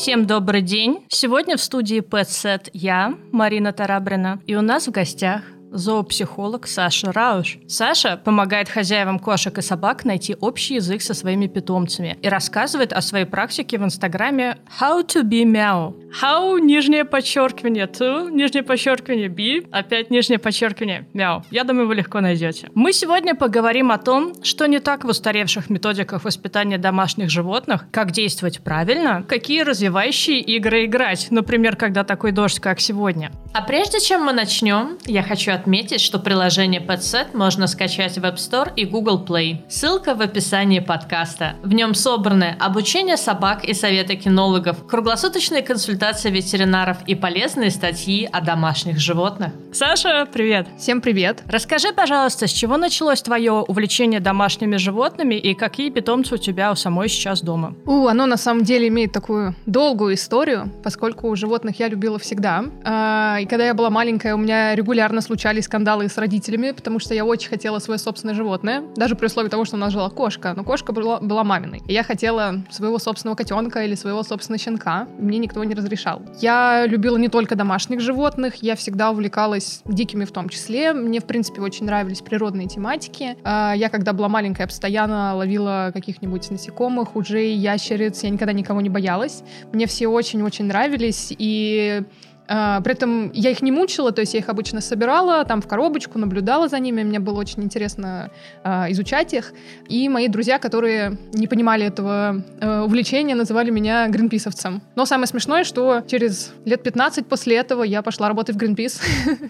Всем добрый день. Сегодня в студии PetSet я, Марина Тарабрина, и у нас в гостях зоопсихолог Саша Рауш. Саша помогает хозяевам кошек и собак найти общий язык со своими питомцами и рассказывает о своей практике в инстаграме How to be meow. How, нижнее подчеркивание, to, нижнее подчеркивание, be, опять нижнее подчеркивание, meow. Я думаю, вы легко найдете. Мы сегодня поговорим о том, что не так в устаревших методиках воспитания домашних животных, как действовать правильно, какие развивающие игры играть, например, когда такой дождь, как сегодня. А прежде чем мы начнем, я хочу отметить, что приложение PetSet можно скачать в App Store и Google Play. Ссылка в описании подкаста. В нем собраны обучение собак и советы кинологов, круглосуточные консультации ветеринаров и полезные статьи о домашних животных. Саша, привет! Всем привет! Расскажи, пожалуйста, с чего началось твое увлечение домашними животными и какие питомцы у тебя у самой сейчас дома? У, оно на самом деле имеет такую долгую историю, поскольку животных я любила всегда. А, и когда я была маленькая, у меня регулярно случались случались скандалы с родителями, потому что я очень хотела свое собственное животное, даже при условии того, что у нас жила кошка, но кошка была, была маминой. И я хотела своего собственного котенка или своего собственного щенка, мне никто не разрешал. Я любила не только домашних животных, я всегда увлекалась дикими в том числе. Мне, в принципе, очень нравились природные тематики. А, я, когда была маленькая, постоянно ловила каких-нибудь насекомых, ужей, ящериц. Я никогда никого не боялась. Мне все очень-очень нравились, и а, при этом я их не мучила, то есть я их обычно собирала там в коробочку, наблюдала за ними, мне было очень интересно э, изучать их. И мои друзья, которые не понимали этого э, увлечения, называли меня гринписовцем. Но самое смешное, что через лет 15 после этого я пошла работать в Гринпис.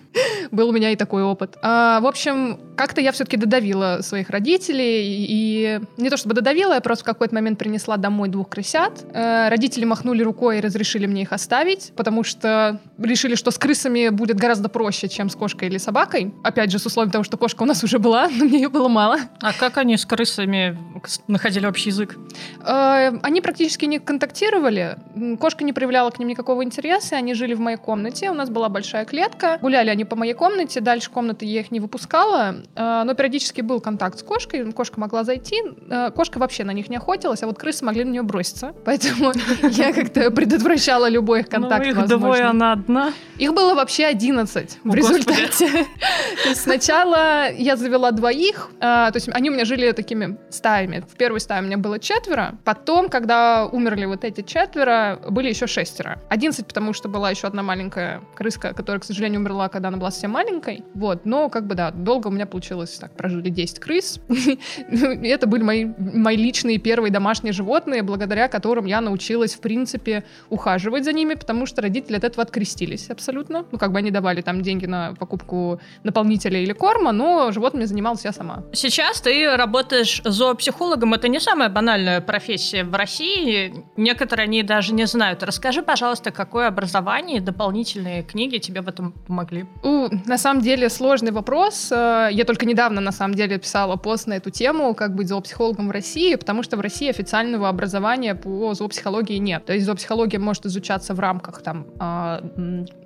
Был у меня и такой опыт. А, в общем, как-то я все-таки додавила своих родителей. И не то чтобы додавила, я просто в какой-то момент принесла домой двух крысят. Э, родители махнули рукой и разрешили мне их оставить, потому что решили, что с крысами будет гораздо проще, чем с кошкой или собакой. Опять же, с условием того, что кошка у нас уже была, но мне ее было мало. А как они с крысами находили общий язык? Э, они практически не контактировали. Кошка не проявляла к ним никакого интереса. Они жили в моей комнате. У нас была большая клетка. Гуляли они по моей комнате. Дальше комнаты я их не выпускала. Э, но периодически был контакт с кошкой. Кошка могла зайти. Э, кошка вообще на них не охотилась, а вот крысы могли на нее броситься. Поэтому я как-то предотвращала любой их контакт. Ну, их двое, она одна? Их было вообще 11 в результате. То есть сначала я завела двоих, а, то есть они у меня жили такими стаями. В первой стае у меня было четверо, потом, когда умерли вот эти четверо, были еще шестеро. 11, потому что была еще одна маленькая крыска, которая, к сожалению, умерла, когда она была совсем маленькой. Вот, но как бы да, долго у меня получилось так, прожили 10 крыс. И это были мои, мои личные первые домашние животные, благодаря которым я научилась, в принципе, ухаживать за ними, потому что родители от этого открестились крестились абсолютно. Ну, как бы они давали там деньги на покупку наполнителя или корма, но животными занималась я сама. Сейчас ты работаешь зоопсихологом. Это не самая банальная профессия в России. Некоторые они даже не знают. Расскажи, пожалуйста, какое образование и дополнительные книги тебе в этом помогли? У, на самом деле сложный вопрос. Э, я только недавно, на самом деле, писала пост на эту тему, как быть зоопсихологом в России, потому что в России официального образования по зоопсихологии нет. То есть зоопсихология может изучаться в рамках там а,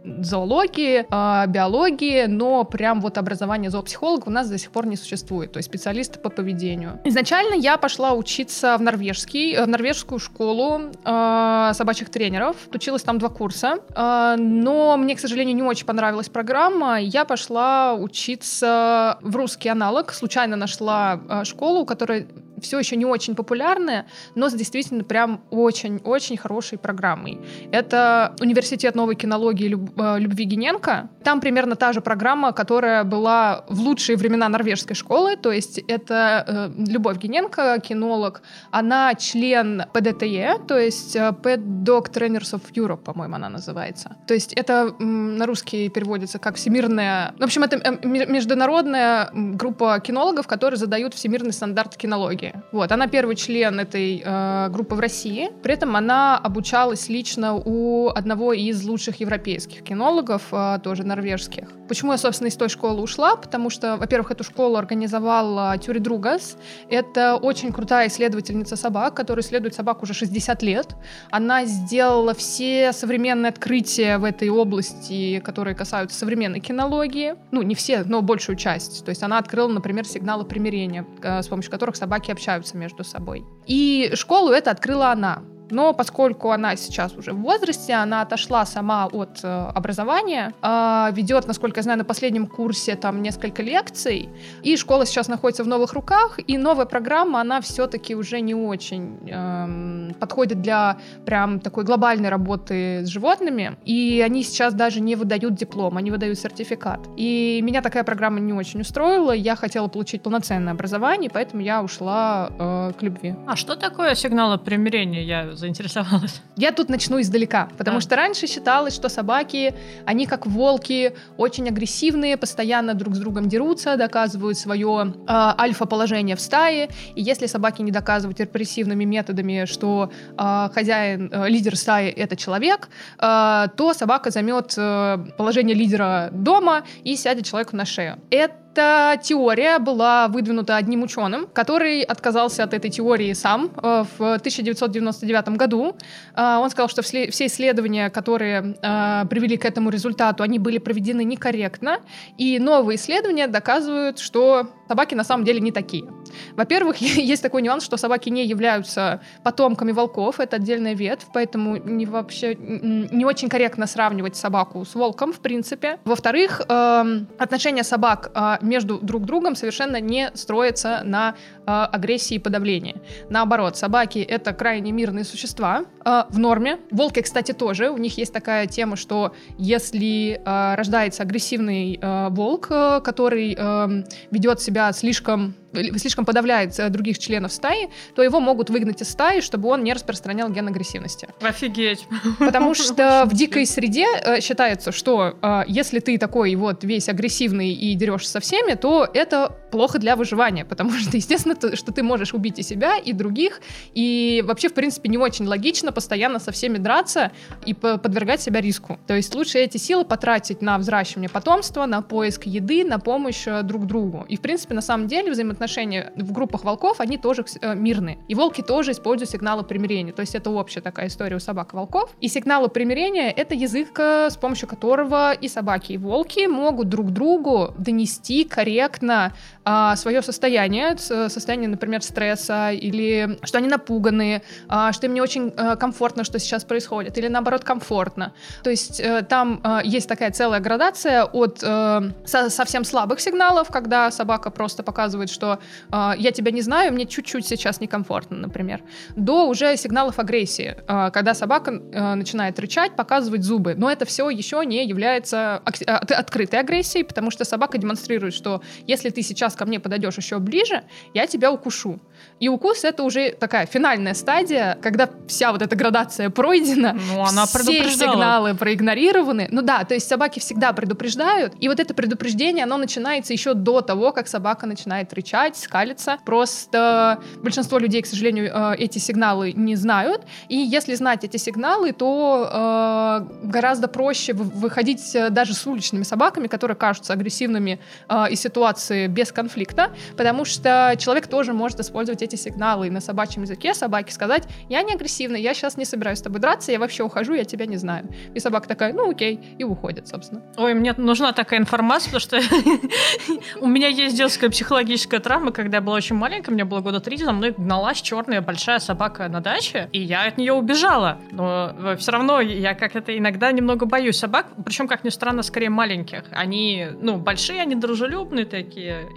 зоологии, э, биологии, но прям вот образование зоопсихолога у нас до сих пор не существует, то есть специалисты по поведению. Изначально я пошла учиться в норвежский, в норвежскую школу э, собачьих тренеров, училась там два курса, э, но мне, к сожалению, не очень понравилась программа, я пошла учиться в русский аналог, случайно нашла э, школу, которая все еще не очень популярная, но с действительно прям очень-очень хорошей программой. Это университет новой кинологии Люб, э, Любви Гененко. Там примерно та же программа, которая была в лучшие времена норвежской школы, то есть это э, Любовь Гененко, кинолог, она член ПДТЕ, то есть э, Pet Dog Trainers of Europe, по-моему, она называется. То есть это м, на русский переводится как всемирная... В общем, это э, международная группа кинологов, которые задают всемирный стандарт кинологии. Вот, она первый член этой э, группы в России. При этом она обучалась лично у одного из лучших европейских кинологов, э, тоже норвежских. Почему я, собственно, из той школы ушла? Потому что, во-первых, эту школу организовал Тюри Другас. Это очень крутая исследовательница собак, которая исследует собак уже 60 лет. Она сделала все современные открытия в этой области, которые касаются современной кинологии. Ну, не все, но большую часть. То есть она открыла, например, сигналы примирения, э, с помощью которых собаки общаются между собой. И школу это открыла она. Но поскольку она сейчас уже в возрасте, она отошла сама от э, образования, э, ведет, насколько я знаю, на последнем курсе там несколько лекций, и школа сейчас находится в новых руках, и новая программа, она все-таки уже не очень э, подходит для прям такой глобальной работы с животными, и они сейчас даже не выдают диплом, они выдают сертификат. И меня такая программа не очень устроила, я хотела получить полноценное образование, поэтому я ушла э, к любви. А что такое сигналы примирения? Я заинтересовалась. Я тут начну издалека, потому а. что раньше считалось, что собаки, они как волки, очень агрессивные, постоянно друг с другом дерутся, доказывают свое э, альфа-положение в стае, и если собаки не доказывают репрессивными методами, что э, хозяин, э, лидер стаи — это человек, э, то собака займет э, положение лидера дома и сядет человеку на шею. Это эта теория была выдвинута одним ученым, который отказался от этой теории сам э, в 1999 году. Э, он сказал, что все исследования, которые э, привели к этому результату, они были проведены некорректно, и новые исследования доказывают, что собаки на самом деле не такие. Во-первых, есть такой нюанс, что собаки не являются потомками волков, это отдельная ветвь, поэтому не вообще не очень корректно сравнивать собаку с волком, в принципе. Во-вторых, эм, отношения собак между друг другом совершенно не строится на э, агрессии и подавлении. Наоборот, собаки — это крайне мирные существа э, в норме. Волки, кстати, тоже. У них есть такая тема, что если э, рождается агрессивный э, волк, э, который э, ведет себя слишком слишком подавляет э, других членов стаи, то его могут выгнать из стаи, чтобы он не распространял ген агрессивности. Офигеть. Потому что в дикой среде э, считается, что э, если ты такой вот весь агрессивный и дерешься со всеми, то это плохо для выживания, потому что, естественно, то, что ты можешь убить и себя, и других, и вообще, в принципе, не очень логично постоянно со всеми драться и подвергать себя риску. То есть лучше эти силы потратить на взращивание потомства, на поиск еды, на помощь друг другу. И, в принципе, на самом деле взаимоотношения отношения в группах волков, они тоже э, мирные. И волки тоже используют сигналы примирения. То есть это общая такая история у собак и волков. И сигналы примирения — это язык, э, с помощью которого и собаки, и волки могут друг другу донести корректно а, свое состояние, состояние, например, стресса, или что они напуганы, а, что им не очень а, комфортно, что сейчас происходит, или наоборот комфортно. То есть а, там а, есть такая целая градация от а, со, совсем слабых сигналов, когда собака просто показывает, что а, я тебя не знаю, мне чуть-чуть сейчас некомфортно, например, до уже сигналов агрессии, а, когда собака а, начинает рычать, показывать зубы. Но это все еще не является открытой агрессией, потому что собака демонстрирует, что если ты сейчас ко мне подойдешь еще ближе, я тебя укушу. И укус — это уже такая финальная стадия, когда вся вот эта градация пройдена, ну, она все сигналы проигнорированы. Ну да, то есть собаки всегда предупреждают, и вот это предупреждение, оно начинается еще до того, как собака начинает рычать, скалиться. Просто большинство людей, к сожалению, э, эти сигналы не знают, и если знать эти сигналы, то э, гораздо проще выходить э, даже с уличными собаками, которые кажутся агрессивными из ситуации без конфликта, потому что человек тоже может использовать эти сигналы на собачьем языке собаке сказать, я не агрессивный, я сейчас не собираюсь с тобой драться, я вообще ухожу, я тебя не знаю. И собака такая, ну окей, и уходит, собственно. Ой, мне нужна такая информация, потому что у меня есть детская психологическая травма, когда я была очень маленькая, мне было года три, за мной гналась черная большая собака на даче, и я от нее убежала. Но э, все равно я как это иногда немного боюсь собак, причем, как ни странно, скорее маленьких. Они, ну, большие, они дружелюбные такие,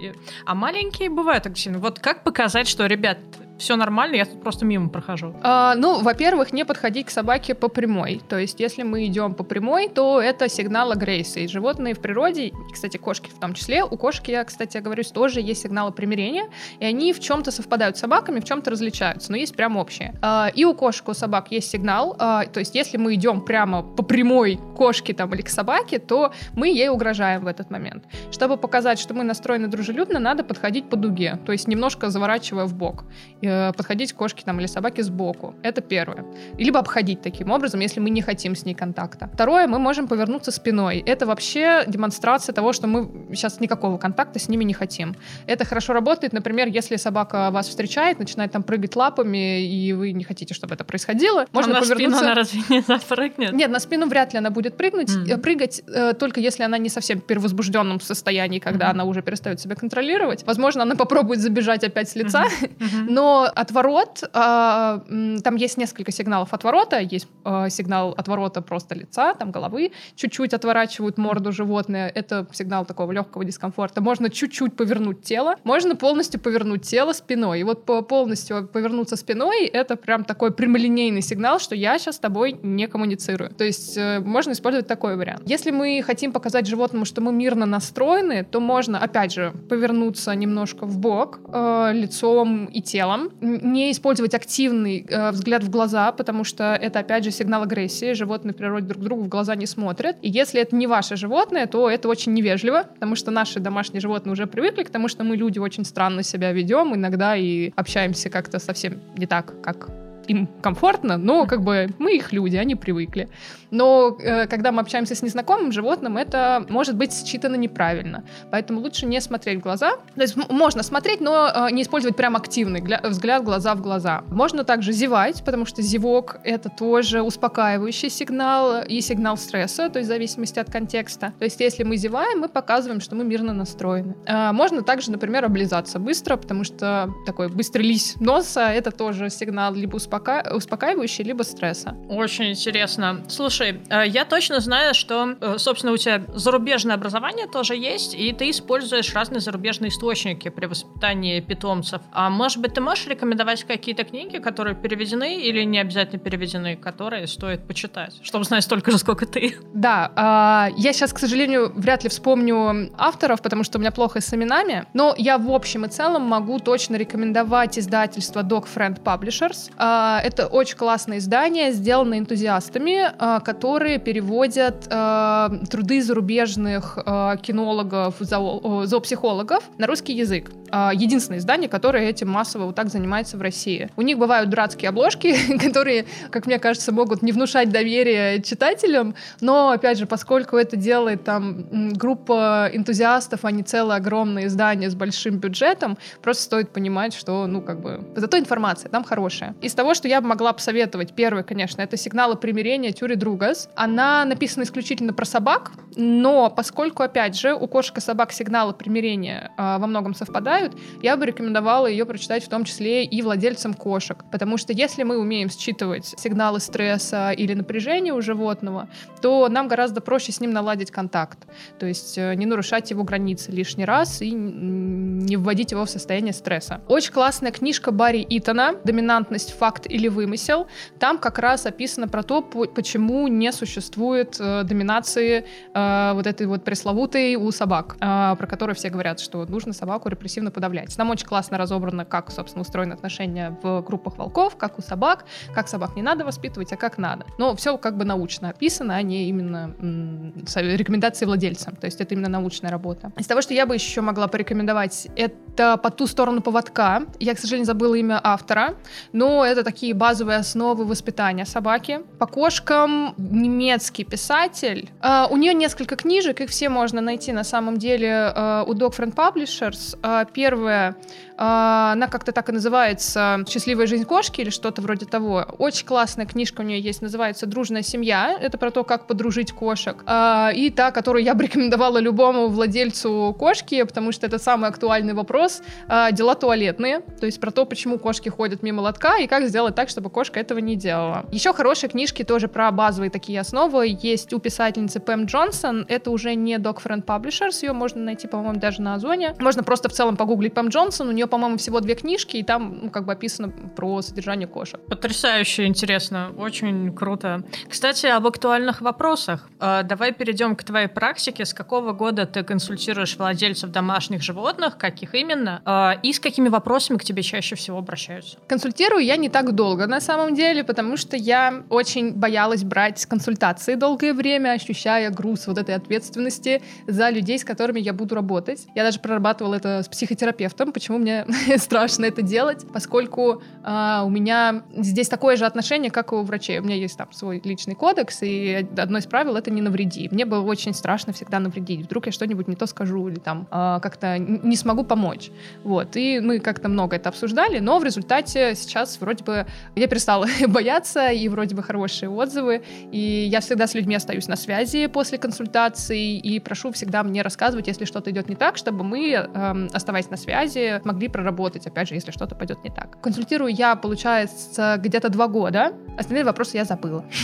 а маленькие бывают агрессивные. Вот как показать, что, ребят, все нормально, я тут просто мимо прохожу. А, ну, во-первых, не подходить к собаке по прямой. То есть, если мы идем по прямой, то это сигнал агрессии. Животные в природе, кстати, кошки в том числе, у кошки, я, кстати, я говорю, тоже есть сигналы примирения, и они в чем-то совпадают с собаками, в чем-то различаются, но есть прям общие. А, и у кошек, у собак есть сигнал, а, то есть, если мы идем прямо по прямой кошке там или к собаке, то мы ей угрожаем в этот момент. Чтобы показать, что мы настроены дружелюбно, надо подходить по дуге, то есть немножко заворачивая в бок. Э, подходить к кошке там, или собаке сбоку. Это первое. Либо обходить таким образом, если мы не хотим с ней контакта. Второе, мы можем повернуться спиной. Это вообще демонстрация того, что мы сейчас никакого контакта с ними не хотим. Это хорошо работает, например, если собака вас встречает, начинает там прыгать лапами, и вы не хотите, чтобы это происходило. Можно а на повернуться... спину она разве не запрыгнет? Нет, на спину вряд ли она будет прыгнуть. Mm. Прыгать э, только если она не совсем в перевозбужденном состоянии, когда mm-hmm. она уже перестает себя контролировать. Возможно, она попробует забежать опять с лица, mm-hmm. но Отворот, э, там есть несколько сигналов отворота. Есть э, сигнал отворота просто лица, там головы. Чуть-чуть отворачивают морду животное. Это сигнал такого легкого дискомфорта. Можно чуть-чуть повернуть тело. Можно полностью повернуть тело спиной. И вот по полностью повернуться спиной, это прям такой прямолинейный сигнал, что я сейчас с тобой не коммуницирую. То есть э, можно использовать такой вариант. Если мы хотим показать животному, что мы мирно настроены, то можно, опять же, повернуться немножко в бок э, лицом и телом, не использовать активный э, взгляд в глаза, потому что это, опять же, сигнал агрессии. Животные в природе друг другу в глаза не смотрят. И если это не ваше животное, то это очень невежливо, потому что наши домашние животные уже привыкли к тому, что мы люди очень странно себя ведем иногда и общаемся как-то совсем не так, как им комфортно, но как бы мы их люди, они привыкли. Но э, когда мы общаемся с незнакомым животным, это может быть считано неправильно. Поэтому лучше не смотреть в глаза. То есть можно смотреть, но э, не использовать прям активный взгляд глаза в глаза. Можно также зевать, потому что зевок — это тоже успокаивающий сигнал и сигнал стресса, то есть в зависимости от контекста. То есть если мы зеваем, мы показываем, что мы мирно настроены. Э, можно также, например, облизаться быстро, потому что такой быстрый лись носа — это тоже сигнал либо успока... успокаивающий, либо стресса. Очень интересно. Слушай, Слушай, э, я точно знаю, что, э, собственно, у тебя зарубежное образование тоже есть, и ты используешь разные зарубежные источники при воспитании питомцев. А может быть, ты можешь рекомендовать какие-то книги, которые переведены или не обязательно переведены, которые стоит почитать, чтобы знать столько же, сколько ты? Да, а, я сейчас, к сожалению, вряд ли вспомню авторов, потому что у меня плохо с именами, но я в общем и целом могу точно рекомендовать издательство Dog Friend Publishers. А, это очень классное издание, сделано энтузиастами, а, которые переводят э, труды зарубежных э, кинологов, зоо, зоопсихологов на русский язык. Э, единственное издание, которое этим массово вот так занимается в России. У них бывают дурацкие обложки, которые, как мне кажется, могут не внушать доверие читателям, но, опять же, поскольку это делает там группа энтузиастов, а не целое огромное издание с большим бюджетом, просто стоит понимать, что, ну, как бы, зато информация там хорошая. Из того, что я бы могла посоветовать, первое, конечно, это сигналы примирения Тюри друга Ругас. Она написана исключительно про собак, но поскольку, опять же, у кошек и собак сигналы примирения э, во многом совпадают, я бы рекомендовала ее прочитать в том числе и владельцам кошек. Потому что если мы умеем считывать сигналы стресса или напряжения у животного, то нам гораздо проще с ним наладить контакт. То есть э, не нарушать его границы лишний раз и не вводить его в состояние стресса. Очень классная книжка Барри Итона «Доминантность. Факт или вымысел». Там как раз описано про то, почему не существует э, доминации э, вот этой вот пресловутой у собак, э, про которую все говорят, что нужно собаку репрессивно подавлять. Там очень классно разобрано, как, собственно, устроены отношения в группах волков, как у собак, как собак не надо воспитывать, а как надо. Но все как бы научно описано, а не именно м- рекомендации владельцам. То есть это именно научная работа. Из того, что я бы еще могла порекомендовать, это «По ту сторону поводка». Я, к сожалению, забыла имя автора, но это такие базовые основы воспитания собаки. По кошкам немецкий писатель. Uh, у нее несколько книжек, их все можно найти на самом деле uh, у Dog Friend Publishers. Uh, первая а, она как-то так и называется «Счастливая жизнь кошки» или что-то вроде того. Очень классная книжка у нее есть, называется «Дружная семья». Это про то, как подружить кошек. А, и та, которую я бы рекомендовала любому владельцу кошки, потому что это самый актуальный вопрос. А, дела туалетные. То есть про то, почему кошки ходят мимо лотка и как сделать так, чтобы кошка этого не делала. Еще хорошие книжки тоже про базовые такие основы есть у писательницы Пэм Джонсон. Это уже не Dog Friend Publishers, ее можно найти, по-моему, даже на Озоне. Можно просто в целом погуглить Пэм Джонсон, у нее по-моему, всего две книжки, и там, ну, как бы описано про содержание кошек. Потрясающе интересно, очень круто. Кстати, об актуальных вопросах. Э, давай перейдем к твоей практике. С какого года ты консультируешь владельцев домашних животных, каких именно, э, и с какими вопросами к тебе чаще всего обращаются? Консультирую я не так долго, на самом деле, потому что я очень боялась брать консультации долгое время, ощущая груз вот этой ответственности за людей, с которыми я буду работать. Я даже прорабатывала это с психотерапевтом, почему мне страшно это делать, поскольку э, у меня здесь такое же отношение, как и у врачей. У меня есть там свой личный кодекс, и одно из правил — это не навреди. Мне было очень страшно всегда навредить. Вдруг я что-нибудь не то скажу или там э, как-то не смогу помочь. Вот, и мы как-то много это обсуждали, но в результате сейчас вроде бы я перестала бояться, и вроде бы хорошие отзывы, и я всегда с людьми остаюсь на связи после консультации, и прошу всегда мне рассказывать, если что-то идет не так, чтобы мы, эм, оставаясь на связи, могли проработать, опять же, если что-то пойдет не так. Консультирую я, получается, где-то два года, остальные вопросы я забыла.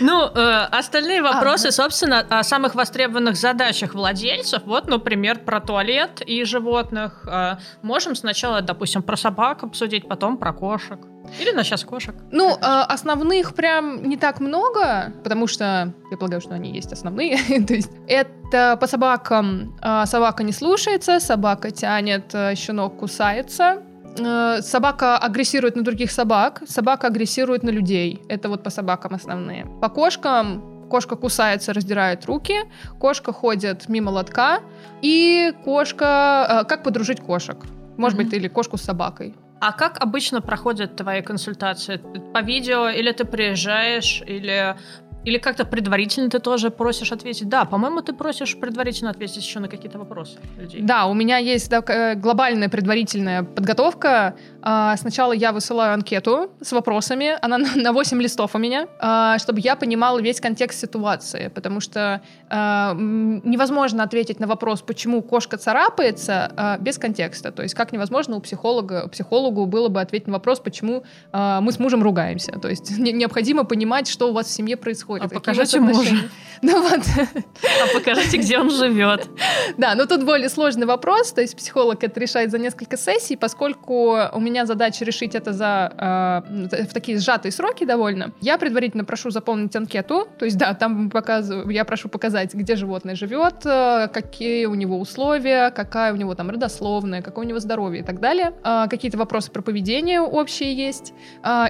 Ну, э, остальные а, вопросы, собственно, о самых востребованных задачах владельцев, вот, например, про туалет и животных. Э, можем сначала, допустим, про собак обсудить, потом про кошек. Или на сейчас кошек. Ну, э, основных прям не так много, потому что я полагаю, что они есть основные. То есть это по собакам э, собака не слушается, собака тянет, э, щенок кусается. Э, собака агрессирует на других собак, собака агрессирует на людей. Это вот по собакам основные. По кошкам кошка кусается, раздирает руки, кошка ходит мимо лотка, и кошка... Э, как подружить кошек? Может mm-hmm. быть, или кошку с собакой. А как обычно проходят твои консультации? По видео или ты приезжаешь, или или как-то предварительно ты тоже просишь ответить? Да, по-моему, ты просишь предварительно ответить еще на какие-то вопросы людей. Да, у меня есть да, э, глобальная предварительная подготовка. А, сначала я высылаю анкету с вопросами, она на 8 листов у меня, а, чтобы я понимала весь контекст ситуации, потому что а, невозможно ответить на вопрос, почему кошка царапается, без контекста. То есть как невозможно у психолога, психологу было бы ответить на вопрос, почему мы с мужем ругаемся. То есть необходимо понимать, что у вас в семье происходит происходит. А покажите мужа. Ну вот. А покажите, где он живет. Да, но тут более сложный вопрос. То есть психолог это решает за несколько сессий, поскольку у меня задача решить это за э, в такие сжатые сроки довольно. Я предварительно прошу заполнить анкету. То есть, да, там показываю, я прошу показать, где животное живет, э, какие у него условия, какая у него там родословная, какое у него здоровье и так далее. Э, какие-то вопросы про поведение общие есть.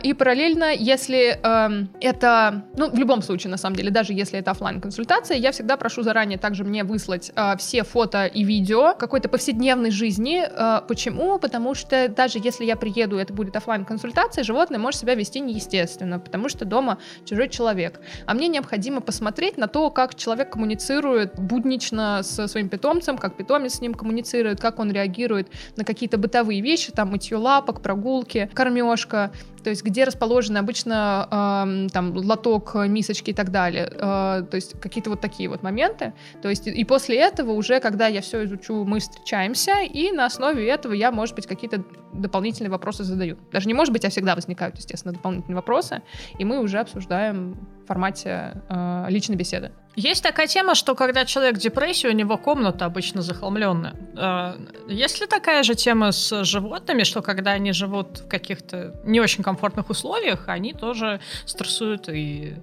И параллельно, если эм, это, ну, в любом случае, на самом деле, даже если это офлайн консультация, я всегда прошу заранее также мне выслать э, все фото и видео какой-то повседневной жизни. Э, почему? Потому что даже если я приеду, это будет офлайн консультация, животное может себя вести неестественно, потому что дома чужой человек. А мне необходимо посмотреть на то, как человек коммуницирует буднично со своим питомцем, как питомец с ним коммуницирует, как он реагирует на какие-то бытовые вещи, там мытье лапок, прогулки, кормежка, то есть где расположены обычно э, там лоток, мисочки и так далее. Э, то есть какие-то вот такие вот моменты. То есть и после этого уже, когда я все изучу, мы встречаемся, и на основе этого я, может быть, какие-то дополнительные вопросы задаю. Даже не может быть, а всегда возникают, естественно, дополнительные вопросы, и мы уже обсуждаем формате э, личной беседы. Есть такая тема, что когда человек в депрессии, у него комната обычно захламленная. Э, есть ли такая же тема с животными, что когда они живут в каких-то не очень комфортных условиях, они тоже стрессуют и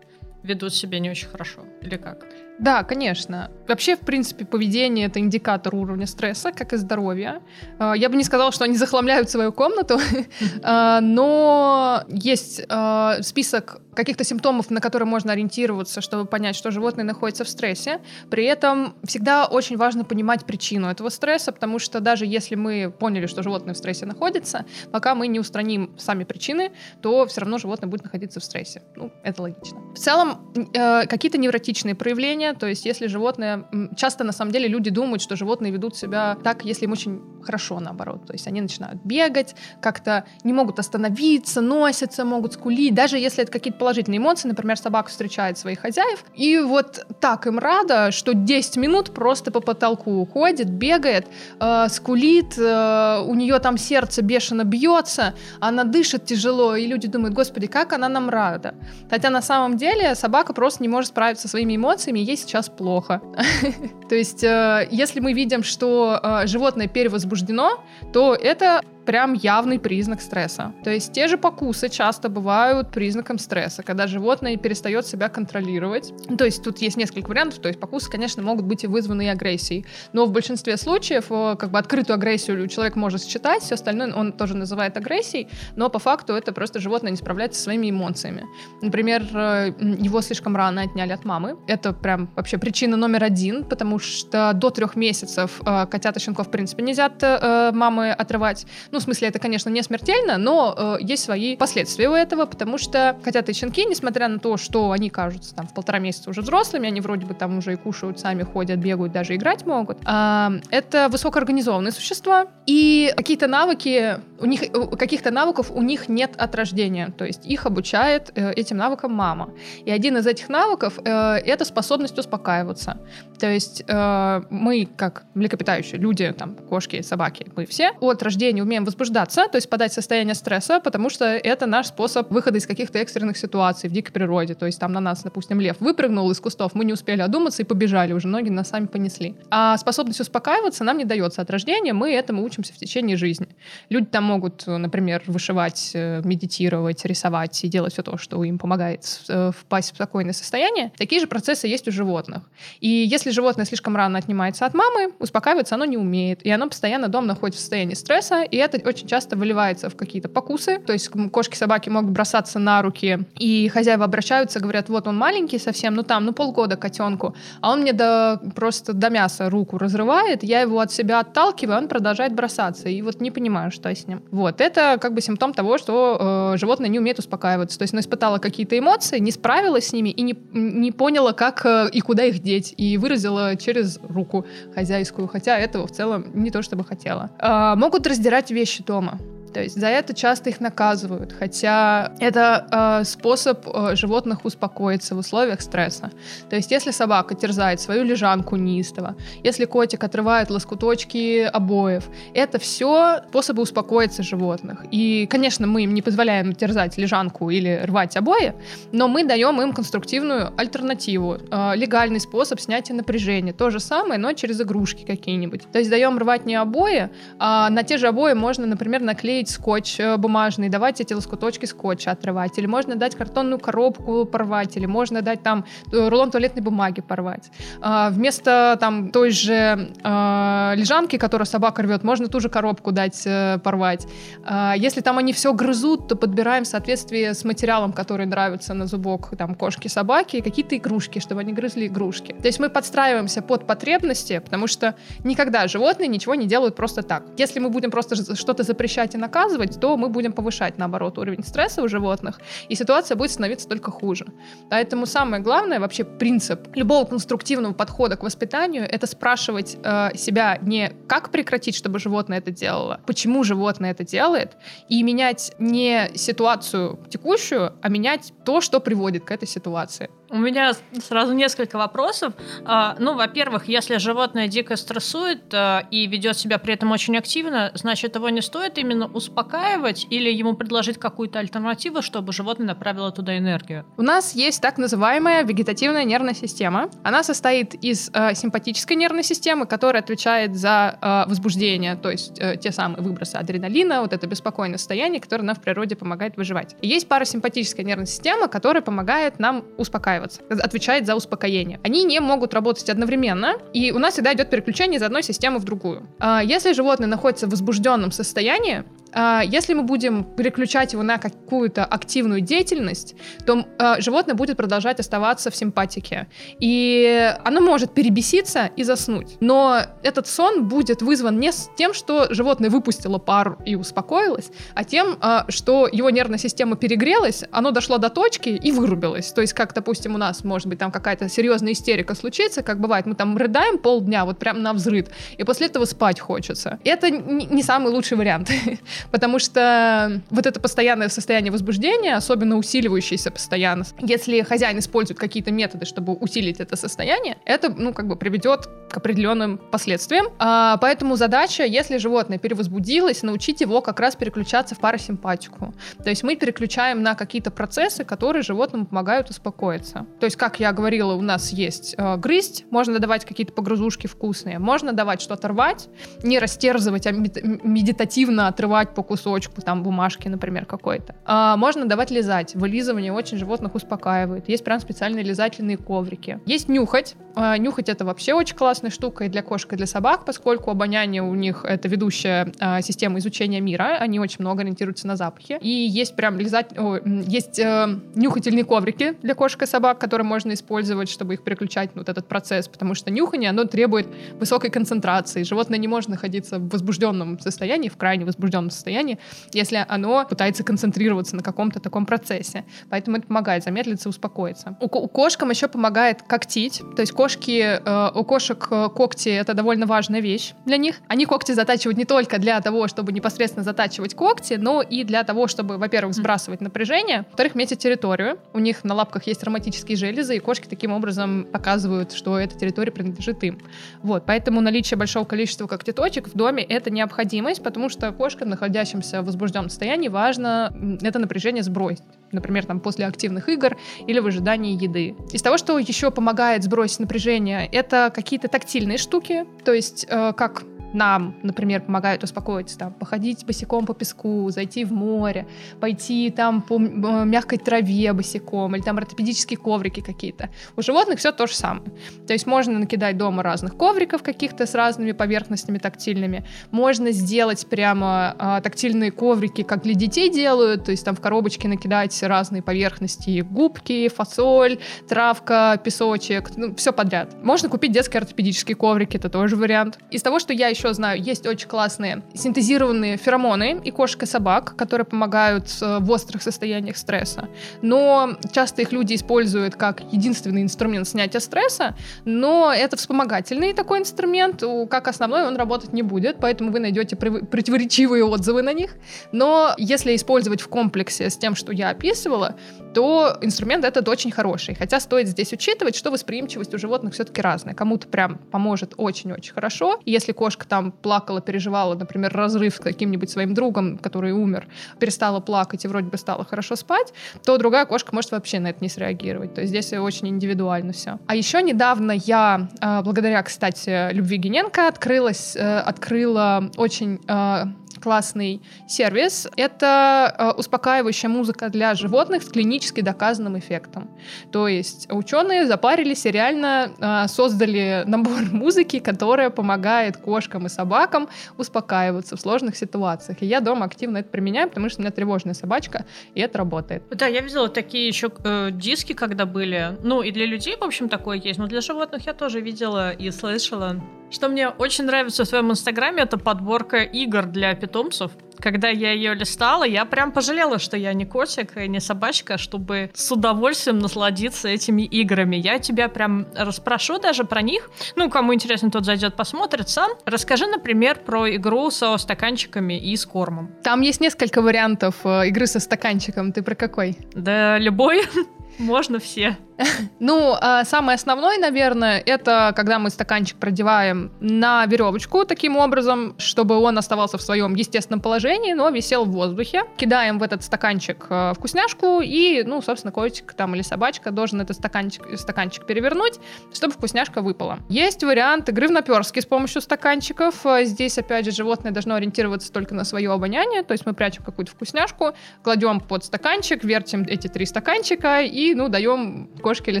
ведут себя не очень хорошо? Или как? Да, конечно. Вообще, в принципе, поведение — это индикатор уровня стресса, как и здоровья. А, я бы не сказала, что они захламляют свою комнату, а, но есть а, список каких-то симптомов, на которые можно ориентироваться, чтобы понять, что животное находится в стрессе. При этом всегда очень важно понимать причину этого стресса, потому что даже если мы поняли, что животное в стрессе находится, пока мы не устраним сами причины, то все равно животное будет находиться в стрессе. Ну, это логично. В целом, э, какие-то невротичные проявления то есть если животные... Часто, на самом деле, люди думают, что животные ведут себя так, если им очень хорошо, наоборот. То есть они начинают бегать, как-то не могут остановиться, носятся, могут скулить, даже если это какие-то положительные эмоции, например, собака встречает своих хозяев, и вот так им рада, что 10 минут просто по потолку уходит, бегает, э, скулит, э, у нее там сердце бешено бьется, она дышит тяжело, и люди думают, господи, как она нам рада. Хотя на самом деле собака просто не может справиться со своими эмоциями, ей сейчас плохо. То есть, э, если мы видим, что э, животное перевозбуждено, то это прям явный признак стресса. То есть те же покусы часто бывают признаком стресса, когда животное перестает себя контролировать. То есть тут есть несколько вариантов. То есть покусы, конечно, могут быть и вызваны агрессией. Но в большинстве случаев как бы открытую агрессию человек может считать, все остальное он тоже называет агрессией, но по факту это просто животное не справляется со своими эмоциями. Например, э, его слишком рано отняли от мамы. Это прям вообще причина номер один, потому что до трех месяцев э, котят и щенков в принципе нельзя от э, мамы отрывать Ну, в смысле, это, конечно, не смертельно, но э, есть свои последствия у этого, потому что котята и несмотря на то, что они кажутся там в полтора месяца уже взрослыми, они вроде бы там уже и кушают сами, ходят, бегают, даже играть могут, э, это высокоорганизованные существа, и какие-то навыки, у них, каких-то навыков у них нет от рождения, то есть их обучает э, этим навыкам мама. И один из этих навыков э, это способность успокаиваться. То есть э, мы, как млекопитающие, люди, там, кошки, собаки, мы все от рождения умеем возбуждаться, то есть подать состояние стресса, потому что это наш способ выхода из каких-то экстренных ситуаций в дикой природе. То есть там на нас, допустим, лев выпрыгнул из кустов, мы не успели одуматься и побежали, уже ноги нас сами понесли. А способность успокаиваться нам не дается от рождения, мы этому учимся в течение жизни. Люди там могут, например, вышивать, э, медитировать, рисовать и делать все то, что им помогает э, впасть в спокойное состояние. Такие же процессы есть у животных. И если животное слишком рано отнимается от мамы, успокаиваться оно не умеет. И оно постоянно дома находится в состоянии стресса, и это очень часто выливается в какие-то покусы. То есть кошки, собаки могут бросаться на руки, и хозяева обращаются, говорят, вот он маленький совсем, ну там, ну полгода котенку, а он мне до, просто до мяса руку разрывает, я его от себя отталкиваю, он продолжает бросаться, и вот не понимаю, что с ним. Вот, это как бы симптом того, что э, животное не умеет успокаиваться. То есть оно испытало какие-то эмоции, не справилась с ними и не, не поняла, как э, и куда их деть, и выразила через руку хозяйскую, хотя этого в целом не то, чтобы хотела. Э, могут раздирать вещи дома. То есть за это часто их наказывают, хотя это э, способ э, животных успокоиться в условиях стресса. То есть если собака терзает свою лежанку неистово, если котик отрывает лоскуточки обоев, это все способы успокоиться животных. И, конечно, мы им не позволяем терзать лежанку или рвать обои, но мы даем им конструктивную альтернативу, э, легальный способ снятия напряжения. То же самое, но через игрушки какие-нибудь. То есть даем рвать не обои, а на те же обои можно, например, наклеить клеить скотч э, бумажный, давать эти лоскуточки скотча отрывать, или можно дать картонную коробку порвать, или можно дать там э, рулон туалетной бумаги порвать. А, вместо там той же а, лежанки, которую собака рвет, можно ту же коробку дать э, порвать. А, если там они все грызут, то подбираем в соответствии с материалом, который нравится на зубок там кошки, собаки, какие-то игрушки, чтобы они грызли игрушки. То есть мы подстраиваемся под потребности, потому что никогда животные ничего не делают просто так. Если мы будем просто что-то запрещать и наказывать, то мы будем повышать, наоборот, уровень стресса у животных, и ситуация будет становиться только хуже. Поэтому самое главное, вообще принцип любого конструктивного подхода к воспитанию, это спрашивать э, себя не как прекратить, чтобы животное это делало, почему животное это делает, и менять не ситуацию текущую, а менять то, что приводит к этой ситуации. У меня сразу несколько вопросов. А, ну, во-первых, если животное дико стрессует а, и ведет себя при этом очень активно, значит, его не стоит именно успокаивать или ему предложить какую-то альтернативу, чтобы животное направило туда энергию? У нас есть так называемая вегетативная нервная система. Она состоит из э, симпатической нервной системы, которая отвечает за э, возбуждение, то есть э, те самые выбросы адреналина, вот это беспокойное состояние, которое нам в природе помогает выживать. И есть парасимпатическая нервная система, которая помогает нам успокаивать успокаиваться, отвечает за успокоение. Они не могут работать одновременно, и у нас всегда идет переключение из одной системы в другую. А, если животное находится в возбужденном состоянии, если мы будем переключать его на какую-то активную деятельность, то э, животное будет продолжать оставаться в симпатике. И оно может перебеситься и заснуть. Но этот сон будет вызван не тем, что животное выпустило пар и успокоилось, а тем, э, что его нервная система перегрелась, оно дошло до точки и вырубилось. То есть, как, допустим, у нас, может быть, там какая-то серьезная истерика случится, как бывает, мы там рыдаем полдня, вот прям на взрыв, и после этого спать хочется. Это не самый лучший вариант. потому что вот это постоянное состояние возбуждения, особенно усиливающееся постоянно, если хозяин использует какие-то методы, чтобы усилить это состояние, это, ну, как бы приведет к определенным последствиям. А, поэтому задача, если животное перевозбудилось, научить его как раз переключаться в парасимпатику. То есть мы переключаем на какие-то процессы, которые животному помогают успокоиться. То есть, как я говорила, у нас есть э, грызть, можно давать какие-то погрузушки вкусные, можно давать что-то рвать, не растерзывать, а медитативно отрывать по кусочку там бумажки, например, какой-то. А, можно давать лизать. Вылизывание очень животных успокаивает. Есть прям специальные лизательные коврики. Есть нюхать. А, нюхать это вообще очень классная штука и для кошек, и для собак, поскольку обоняние у них это ведущая а, система изучения мира. Они очень много ориентируются на запахи. И есть прям лизать... О, есть э, нюхательные коврики для кошек и собак, которые можно использовать, чтобы их переключать вот этот процесс, потому что нюхание, оно требует высокой концентрации. Животное не может находиться в возбужденном состоянии, в крайне возбужденном состоянии если оно пытается концентрироваться на каком-то таком процессе. Поэтому это помогает замедлиться, успокоиться. У, у кошкам еще помогает когтить. То есть кошки, э, у кошек э, когти — это довольно важная вещь для них. Они когти затачивают не только для того, чтобы непосредственно затачивать когти, но и для того, чтобы, во-первых, сбрасывать напряжение, во-вторых, метить территорию. У них на лапках есть ароматические железы, и кошки таким образом показывают, что эта территория принадлежит им. Вот, поэтому наличие большого количества когтеточек в доме — это необходимость, потому что кошкам, находящимся в возбужденном состоянии, важно это напряжение сбросить. Например, там после активных игр или в ожидании еды. Из того, что еще помогает сбросить напряжение, это какие-то тактильные штуки, то есть э, как нам, например, помогают успокоиться, там, походить босиком по песку, зайти в море, пойти там по мягкой траве босиком, или там ортопедические коврики какие-то. У животных все то же самое. То есть можно накидать дома разных ковриков каких-то с разными поверхностями тактильными, можно сделать прямо а, тактильные коврики, как для детей делают, то есть там в коробочке накидать разные поверхности, губки, фасоль, травка, песочек, ну, все подряд. Можно купить детские ортопедические коврики, это тоже вариант. Из того, что я еще еще знаю, есть очень классные синтезированные феромоны и кошек и собак, которые помогают э, в острых состояниях стресса. Но часто их люди используют как единственный инструмент снятия стресса, но это вспомогательный такой инструмент, как основной он работать не будет, поэтому вы найдете противоречивые отзывы на них. Но если использовать в комплексе с тем, что я описывала, то инструмент этот очень хороший. Хотя стоит здесь учитывать, что восприимчивость у животных все-таки разная. Кому-то прям поможет очень-очень хорошо. Если кошка там плакала, переживала, например, разрыв с каким-нибудь своим другом, который умер, перестала плакать и вроде бы стала хорошо спать, то другая кошка может вообще на это не среагировать. То есть здесь очень индивидуально все. А еще недавно я, а, благодаря, кстати, Любви Гененко, открылась, э, открыла очень а, классный сервис. Это э, успокаивающая музыка для животных с клинически доказанным эффектом. То есть ученые запарились и реально э, создали набор музыки, которая помогает кошкам и собакам успокаиваться в сложных ситуациях. И я дома активно это применяю, потому что у меня тревожная собачка, и это работает. Да, я видела такие еще э, диски, когда были. Ну, и для людей, в общем, такое есть, но для животных я тоже видела и слышала. Что мне очень нравится в твоем инстаграме, это подборка игр для питомцев. Когда я ее листала, я прям пожалела, что я не котик и не собачка, чтобы с удовольствием насладиться этими играми. Я тебя прям расспрошу даже про них. Ну, кому интересно, тот зайдет, посмотрит сам. Расскажи, например, про игру со стаканчиками и с кормом. Там есть несколько вариантов э, игры со стаканчиком. Ты про какой? Да, любой. Можно все. Ну, а самое основное, наверное, это когда мы стаканчик продеваем на веревочку таким образом, чтобы он оставался в своем естественном положении, но висел в воздухе. Кидаем в этот стаканчик э, вкусняшку и, ну, собственно, котик там или собачка должен этот стаканчик, стаканчик перевернуть, чтобы вкусняшка выпала. Есть вариант игры в наперстке с помощью стаканчиков. Э, здесь, опять же, животное должно ориентироваться только на свое обоняние, то есть мы прячем какую-то вкусняшку, кладем под стаканчик, вертим эти три стаканчика и, ну, даем кошке или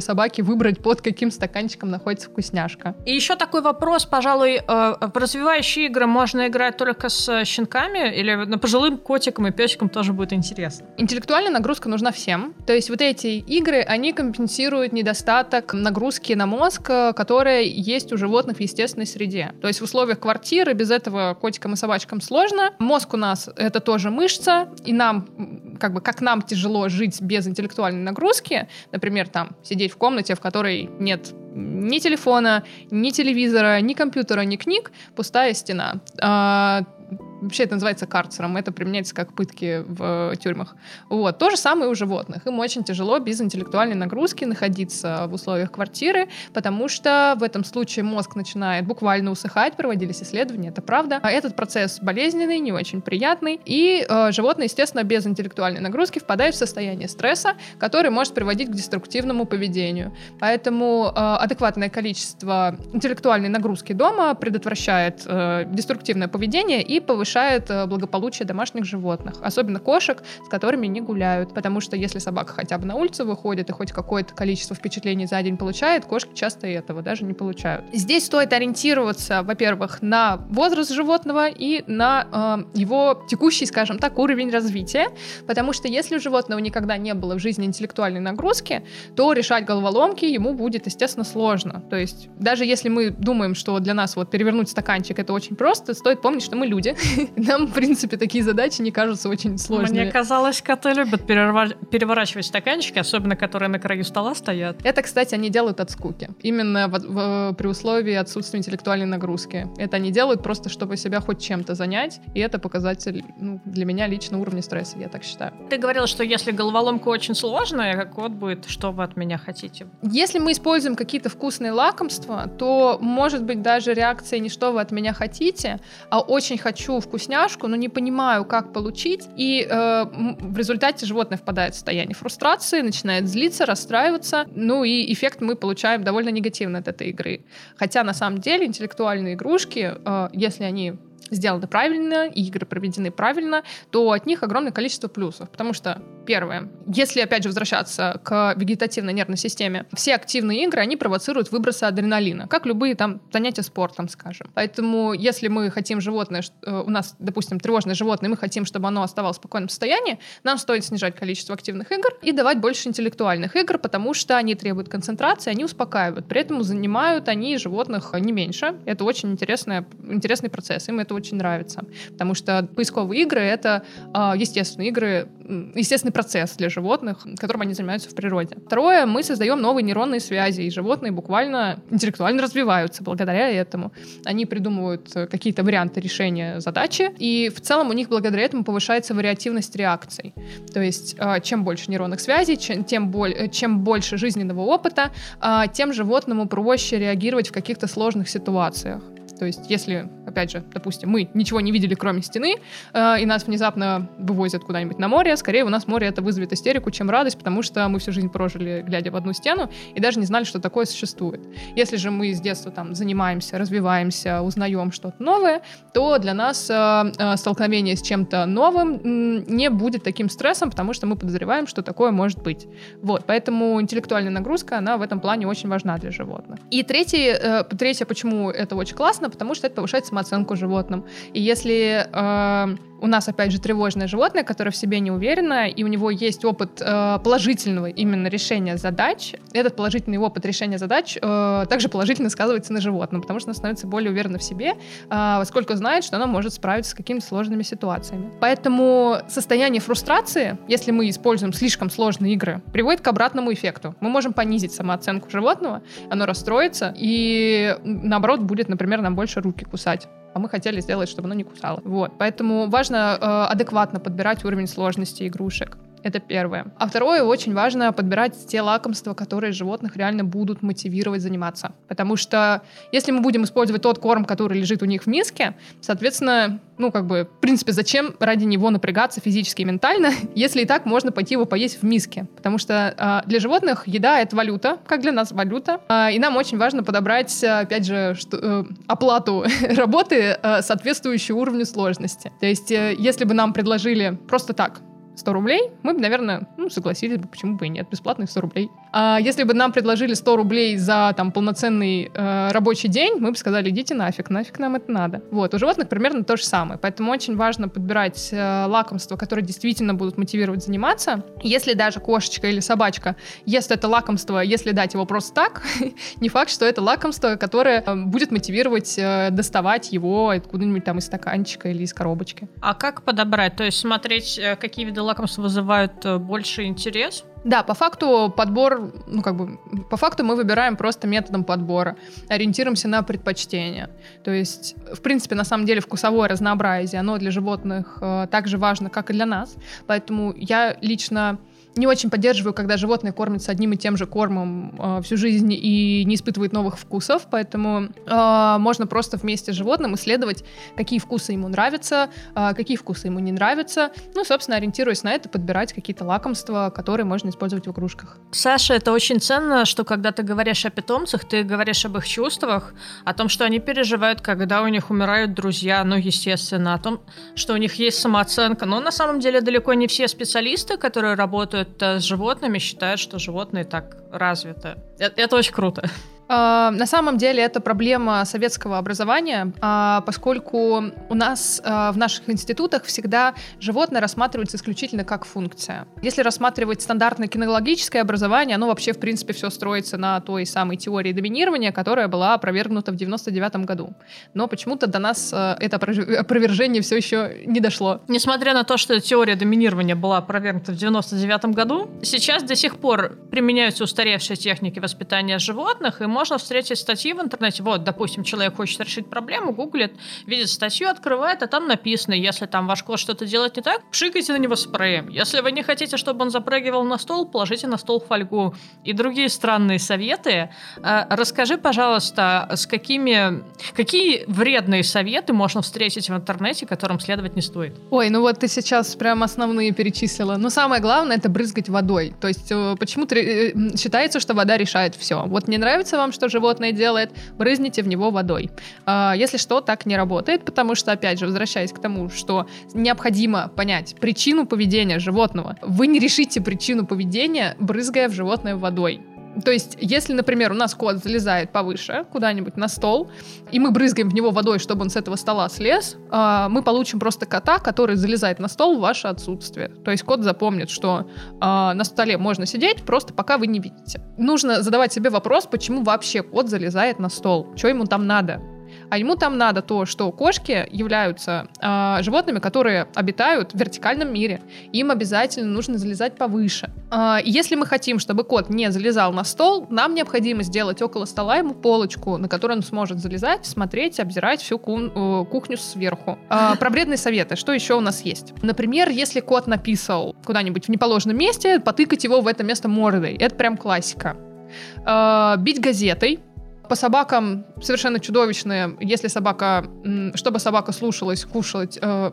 собаке выбрать, под каким стаканчиком находится вкусняшка. И еще такой вопрос, пожалуй, э, в развивающие игры можно играть только с щенками или на пожилым котикам и песикам тоже будет интересно? Интеллектуальная нагрузка нужна всем. То есть вот эти игры, они компенсируют недостаток нагрузки на мозг, э, которая есть у животных в естественной среде. То есть в условиях квартиры без этого котикам и собачкам сложно. Мозг у нас это тоже мышца, и нам, как бы, как нам тяжело жить без интеллектуальной нагрузки, например, там, сидеть в комнате, в которой нет ни телефона, ни телевизора, ни компьютера, ни книг, пустая стена. Вообще это называется карцером, это применяется как пытки в тюрьмах. Вот. То же самое у животных. Им очень тяжело без интеллектуальной нагрузки находиться в условиях квартиры, потому что в этом случае мозг начинает буквально усыхать, проводились исследования, это правда. А этот процесс болезненный, не очень приятный, и э, животные, естественно, без интеллектуальной нагрузки впадают в состояние стресса, который может приводить к деструктивному поведению. Поэтому э, адекватное количество интеллектуальной нагрузки дома предотвращает э, деструктивное поведение и повышает повышает э, благополучие домашних животных, особенно кошек, с которыми не гуляют, потому что если собака хотя бы на улицу выходит и хоть какое-то количество впечатлений за день получает, кошки часто этого даже не получают. Здесь стоит ориентироваться, во-первых, на возраст животного и на э, его текущий, скажем так, уровень развития, потому что если у животного никогда не было в жизни интеллектуальной нагрузки, то решать головоломки ему будет, естественно, сложно. То есть даже если мы думаем, что для нас вот перевернуть стаканчик это очень просто, стоит помнить, что мы люди, Нам, в принципе, такие задачи не кажутся очень сложными. Мне казалось, коты любят переворачивать стаканчики, особенно которые на краю стола стоят. Это, кстати, они делают от скуки. Именно в, в, при условии отсутствия интеллектуальной нагрузки. Это они делают просто, чтобы себя хоть чем-то занять, и это показатель ну, для меня лично уровня стресса, я так считаю. Ты говорила, что если головоломка очень сложная, как вот будет, что вы от меня хотите? Если мы используем какие-то вкусные лакомства, то может быть даже реакция не что вы от меня хотите, а очень хочу вкусняшку, но не понимаю, как получить, и э, в результате животное впадает в состояние фрустрации, начинает злиться, расстраиваться, ну и эффект мы получаем довольно негативный от этой игры. Хотя на самом деле интеллектуальные игрушки, э, если они сделаны правильно, и игры проведены правильно, то от них огромное количество плюсов. Потому что, первое, если, опять же, возвращаться к вегетативной нервной системе, все активные игры, они провоцируют выбросы адреналина, как любые там занятия спортом, скажем. Поэтому, если мы хотим животное, э, у нас, допустим, тревожное животное, мы хотим, чтобы оно оставалось в спокойном состоянии, нам стоит снижать количество активных игр и давать больше интеллектуальных игр, потому что они требуют концентрации, они успокаивают. При этом занимают они животных не меньше. Это очень интересный, интересный процесс, им это очень нравится. Потому что поисковые игры — это э, естественные игры, естественный процесс для животных, которым они занимаются в природе. Второе, мы создаем новые нейронные связи, и животные буквально интеллектуально развиваются благодаря этому. Они придумывают э, какие-то варианты решения задачи, и в целом у них благодаря этому повышается вариативность реакций. То есть э, чем больше нейронных связей, тем, боль, э, чем больше жизненного опыта, тем животному проще реагировать в каких-то сложных ситуациях. То есть, если, опять же, допустим, мы ничего не видели, кроме стены, э, и нас внезапно вывозят куда-нибудь на море, скорее у нас море это вызовет истерику, чем радость, потому что мы всю жизнь прожили, глядя в одну стену, и даже не знали, что такое существует. Если же мы с детства там занимаемся, развиваемся, узнаем что-то новое, то для нас э, э, столкновение с чем-то новым не будет таким стрессом, потому что мы подозреваем, что такое может быть. Вот, поэтому интеллектуальная нагрузка, она в этом плане очень важна для животных. И третье, э, третье почему это очень классно, потому что это повышает самооценку животным. И если э, у нас, опять же, тревожное животное, которое в себе не уверено, и у него есть опыт э, положительного именно решения задач, этот положительный опыт решения задач э, также положительно сказывается на животном, потому что оно становится более уверенно в себе, э, поскольку знает, что оно может справиться с какими-то сложными ситуациями. Поэтому состояние фрустрации, если мы используем слишком сложные игры, приводит к обратному эффекту. Мы можем понизить самооценку животного, оно расстроится, и наоборот будет, например, нам больше руки кусать а мы хотели сделать, чтобы оно не кусало. Вот. Поэтому важно э, адекватно подбирать уровень сложности игрушек. Это первое. А второе, очень важно подбирать те лакомства, которые животных реально будут мотивировать заниматься. Потому что если мы будем использовать тот корм, который лежит у них в миске, соответственно, ну, как бы, в принципе, зачем ради него напрягаться физически и ментально, если и так можно пойти его поесть в миске. Потому что э, для животных еда — это валюта, как для нас валюта. Э, и нам очень важно подобрать, опять же, что, э, оплату работы, э, соответствующую уровню сложности. То есть, э, если бы нам предложили просто так 100 рублей, мы бы, наверное, ну, согласились бы, почему бы и нет, бесплатных 100 рублей. А если бы нам предложили 100 рублей за там полноценный э, рабочий день, мы бы сказали, идите нафиг, нафиг нам это надо. Вот, у животных примерно то же самое, поэтому очень важно подбирать э, лакомства, которые действительно будут мотивировать заниматься. Если даже кошечка или собачка ест это лакомство, если дать его просто так, не факт, что это лакомство, которое э, будет мотивировать э, доставать его откуда-нибудь там из стаканчика или из коробочки. А как подобрать? То есть смотреть, э, какие виды лакомства вызывают э, больше интерес? Да, по факту подбор, ну как бы, по факту мы выбираем просто методом подбора, ориентируемся на предпочтения. То есть, в принципе, на самом деле вкусовое разнообразие, оно для животных э, так же важно, как и для нас. Поэтому я лично не очень поддерживаю, когда животное кормится одним и тем же кормом э, всю жизнь и не испытывает новых вкусов, поэтому э, можно просто вместе с животным исследовать, какие вкусы ему нравятся, э, какие вкусы ему не нравятся, ну, собственно, ориентируясь на это, подбирать какие-то лакомства, которые можно использовать в игрушках. Саша, это очень ценно, что когда ты говоришь о питомцах, ты говоришь об их чувствах, о том, что они переживают, когда у них умирают друзья, ну, естественно, о том, что у них есть самооценка, но на самом деле далеко не все специалисты, которые работают работают с животными, считают, что животные так развиты. Это, это очень круто. А, на самом деле это проблема советского образования, а, поскольку у нас а, в наших институтах всегда животное рассматривается исключительно как функция. Если рассматривать стандартное кинологическое образование, оно вообще, в принципе, все строится на той самой теории доминирования, которая была опровергнута в 99 году. Но почему-то до нас это опровержение все еще не дошло. Несмотря на то, что теория доминирования была опровергнута в 99 году, сейчас до сих пор применяются устаревшие техники воспитания животных, и можно встретить статьи в интернете. Вот, допустим, человек хочет решить проблему, гуглит, видит статью, открывает, а там написано, если там ваш кот что-то делает не так, пшикайте на него спреем. Если вы не хотите, чтобы он запрыгивал на стол, положите на стол фольгу. И другие странные советы. А, расскажи, пожалуйста, с какими, какие вредные советы можно встретить в интернете, которым следовать не стоит? Ой, ну вот ты сейчас прям основные перечислила. Но самое главное это брызгать водой. То есть э, почему-то э, считается, что вода решает все. Вот не нравится вам, что животное делает, брызните в него водой. А, если что, так не работает, потому что, опять же, возвращаясь к тому, что необходимо понять причину поведения животного, вы не решите причину поведения, брызгая в животное водой. То есть, если, например, у нас кот залезает повыше куда-нибудь на стол, и мы брызгаем в него водой, чтобы он с этого стола слез, а, мы получим просто кота, который залезает на стол в ваше отсутствие. То есть кот запомнит, что а, на столе можно сидеть, просто пока вы не видите. Нужно задавать себе вопрос, почему вообще кот залезает на стол, что ему там надо. А ему там надо то, что кошки являются э, животными, которые обитают в вертикальном мире. Им обязательно нужно залезать повыше. Э, если мы хотим, чтобы кот не залезал на стол, нам необходимо сделать около стола ему полочку, на которой он сможет залезать, смотреть, обзирать всю ку- э, кухню сверху. Э, про вредные советы. Что еще у нас есть? Например, если кот написал куда-нибудь в неположенном месте, потыкать его в это место мордой. Это прям классика. Э, бить газетой по собакам совершенно чудовищные. Если собака, чтобы собака слушалась, кушать, э,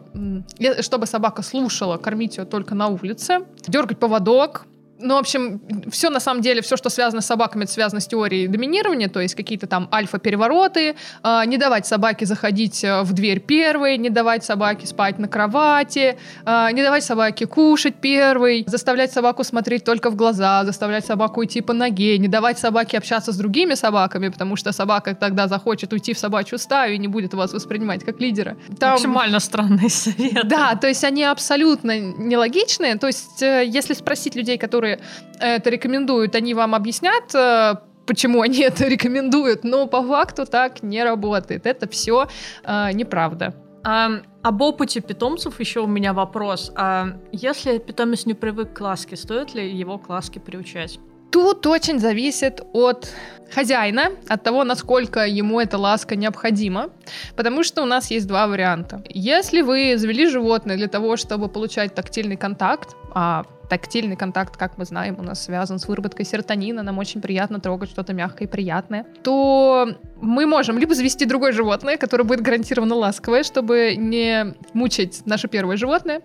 чтобы собака слушала, кормить ее только на улице, дергать поводок, ну, в общем, все на самом деле, все, что связано с собаками, это связано с теорией доминирования, то есть какие-то там альфа-перевороты, э, не давать собаке заходить э, в дверь первой, не давать собаке спать на кровати, э, не давать собаке кушать первой, заставлять собаку смотреть только в глаза, заставлять собаку идти по ноге, не давать собаке общаться с другими собаками, потому что собака тогда захочет уйти в собачью стаю и не будет вас воспринимать как лидера. Там... Максимально странный совет. Да, то есть они абсолютно нелогичные. То есть э, если спросить людей, которые которые это рекомендуют, они вам объяснят, э, почему они это рекомендуют, но по факту так не работает. Это все э, неправда. А, об опыте питомцев еще у меня вопрос. А если питомец не привык к ласке, стоит ли его к ласке приучать? Тут очень зависит от хозяина, от того, насколько ему эта ласка необходима, потому что у нас есть два варианта. Если вы завели животное для того, чтобы получать тактильный контакт, а тактильный контакт, как мы знаем, у нас связан с выработкой серотонина, нам очень приятно трогать что-то мягкое и приятное, то мы можем либо завести другое животное, которое будет гарантированно ласковое, чтобы не мучить наше первое животное,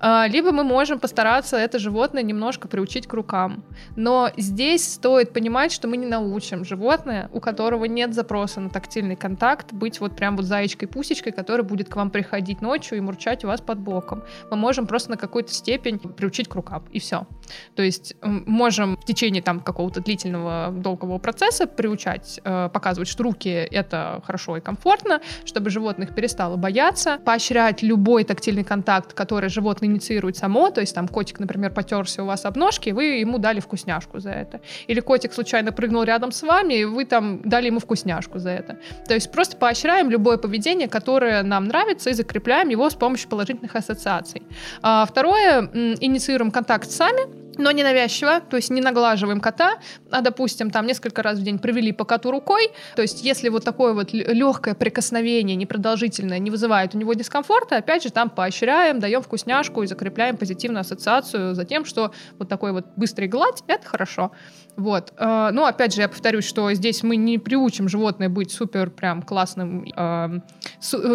а, либо мы можем постараться это животное немножко приучить к рукам. Но здесь стоит понимать, что мы не научим животное, у которого нет запроса на тактильный контакт, быть вот прям вот заячкой-пусечкой, которая будет к вам приходить ночью и мурчать у вас под боком. Мы можем просто на какую-то степень приучить к рукам, и все. То есть можем в течение там какого-то длительного долгого процесса приучать, э, показывать, что руки это хорошо и комфортно, чтобы животных перестало бояться, поощрять любой тактильный контакт, который животное инициирует само, то есть там котик, например, потерся у вас об ножки, вы ему дали вкусняшку за это. Или котик случайно прыгнул рядом с вами, и вы там дали ему вкусняшку за это. То есть просто поощряем любое поведение, которое нам нравится, и закрепляем его с помощью положительных ассоциаций. А второе, инициируем контакт сами, но не навязчиво, то есть не наглаживаем кота, а, допустим, там несколько раз в день провели по коту рукой, то есть если вот такое вот легкое прикосновение, непродолжительное, не вызывает у него дискомфорта, опять же, там поощряем, даем вкусняшку и закрепляем позитивную ассоциацию за тем, что вот такой вот быстрый гладь — это хорошо. Вот. Э, ну, опять же, я повторюсь, что здесь мы не приучим животное быть супер прям классным, э,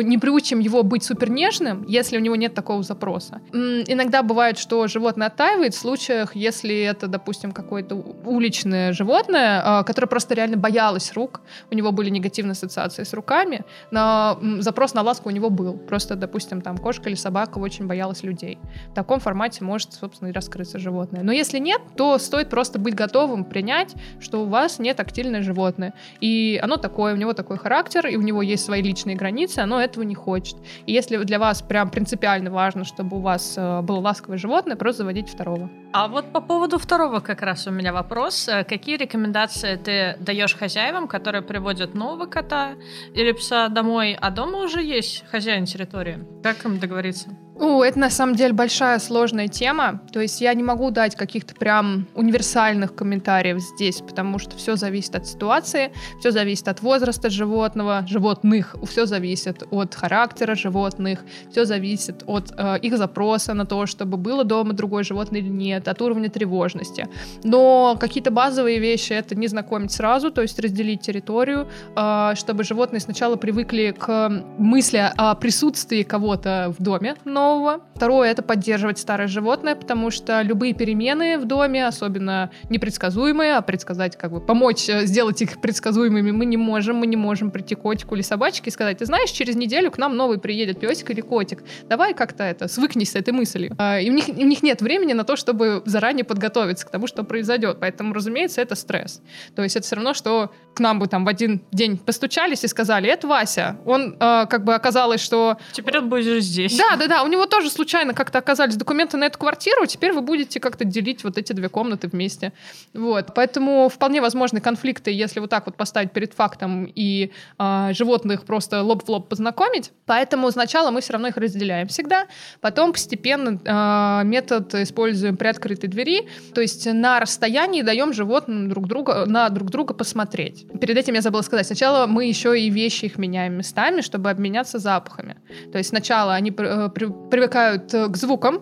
не приучим его быть супер нежным, если у него нет такого запроса. Иногда бывает, что животное оттаивает в случаях, если это, допустим, какое-то уличное животное, а, которое просто реально боялось рук, у него были негативные ассоциации с руками, на, запрос на ласку у него был. Просто, допустим, там кошка или собака очень боялась людей. В таком формате может, собственно, и раскрыться животное. Но если нет, то стоит просто быть готовым принять, что у вас не тактильное животное. И оно такое, у него такой характер, и у него есть свои личные границы, оно этого не хочет. И если для вас прям принципиально важно, чтобы у вас э, было ласковое животное, просто заводите второго. А вот по поводу второго как раз у меня вопрос. Э, какие рекомендации ты даешь хозяевам, которые приводят нового кота или пса домой, а дома уже есть хозяин территории? Как им договориться? Ну, это на самом деле большая сложная тема. То есть я не могу дать каких-то прям универсальных комментариев здесь, потому что все зависит от ситуации, все зависит от возраста животного, животных, все зависит от характера животных, все зависит от э, их запроса на то, чтобы было дома другое животное или нет, от уровня тревожности. Но какие-то базовые вещи это не знакомить сразу, то есть разделить территорию, э, чтобы животные сначала привыкли к мысли о присутствии кого-то в доме, но нового. Второе — это поддерживать старое животное, потому что любые перемены в доме, особенно непредсказуемые, а предсказать, как бы помочь э, сделать их предсказуемыми мы не можем. Мы не можем прийти котику или собачке и сказать, ты знаешь, через неделю к нам новый приедет песик или котик. Давай как-то это, свыкнись с этой мыслью. А, и у них, у них нет времени на то, чтобы заранее подготовиться к тому, что произойдет. Поэтому, разумеется, это стресс. То есть это все равно, что к нам бы там в один день постучались и сказали, это Вася. Он э, как бы оказалось, что... Теперь он будет здесь. Да, да, да. У него тоже случайно как-то оказались документы на эту квартиру, теперь вы будете как-то делить вот эти две комнаты вместе. Вот. Поэтому вполне возможны конфликты, если вот так вот поставить перед фактом и э, животных просто лоб в лоб познакомить. Поэтому сначала мы все равно их разделяем всегда. Потом постепенно э, метод используем при открытой двери. То есть на расстоянии даем животным друг друга, на друг друга посмотреть. Перед этим я забыла сказать, сначала мы еще и вещи их меняем местами, чтобы обменяться запахами. То есть сначала они э, привыкают к звукам,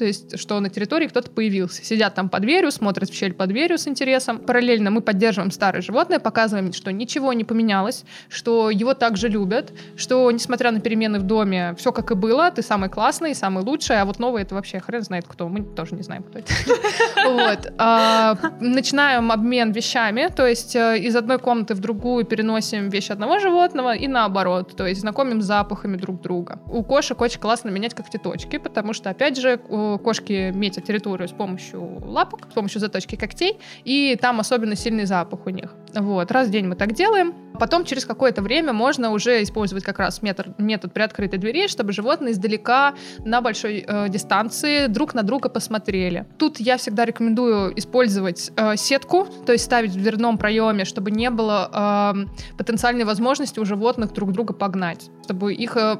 то есть, что на территории кто-то появился. Сидят там под дверью, смотрят в щель под дверью с интересом. Параллельно мы поддерживаем старое животное, показываем, что ничего не поменялось, что его также любят, что, несмотря на перемены в доме, все как и было, ты самый классный, самый лучший, а вот новый это вообще хрен знает кто. Мы тоже не знаем, кто это. Вот. А, начинаем обмен вещами, то есть э, из одной комнаты в другую переносим вещи одного животного и наоборот, то есть знакомим с запахами друг друга. У кошек очень классно менять когтеточки, потому что, опять же, кошки метят территорию с помощью лапок, с помощью заточки когтей, и там особенно сильный запах у них. Вот, раз в день мы так делаем. Потом через какое-то время можно уже использовать как раз метод, метод приоткрытой двери, чтобы животные издалека на большой э, дистанции друг на друга посмотрели. Тут я всегда рекомендую использовать э, сетку, то есть ставить в дверном проеме, чтобы не было э, потенциальной возможности у животных друг друга погнать, чтобы их, э,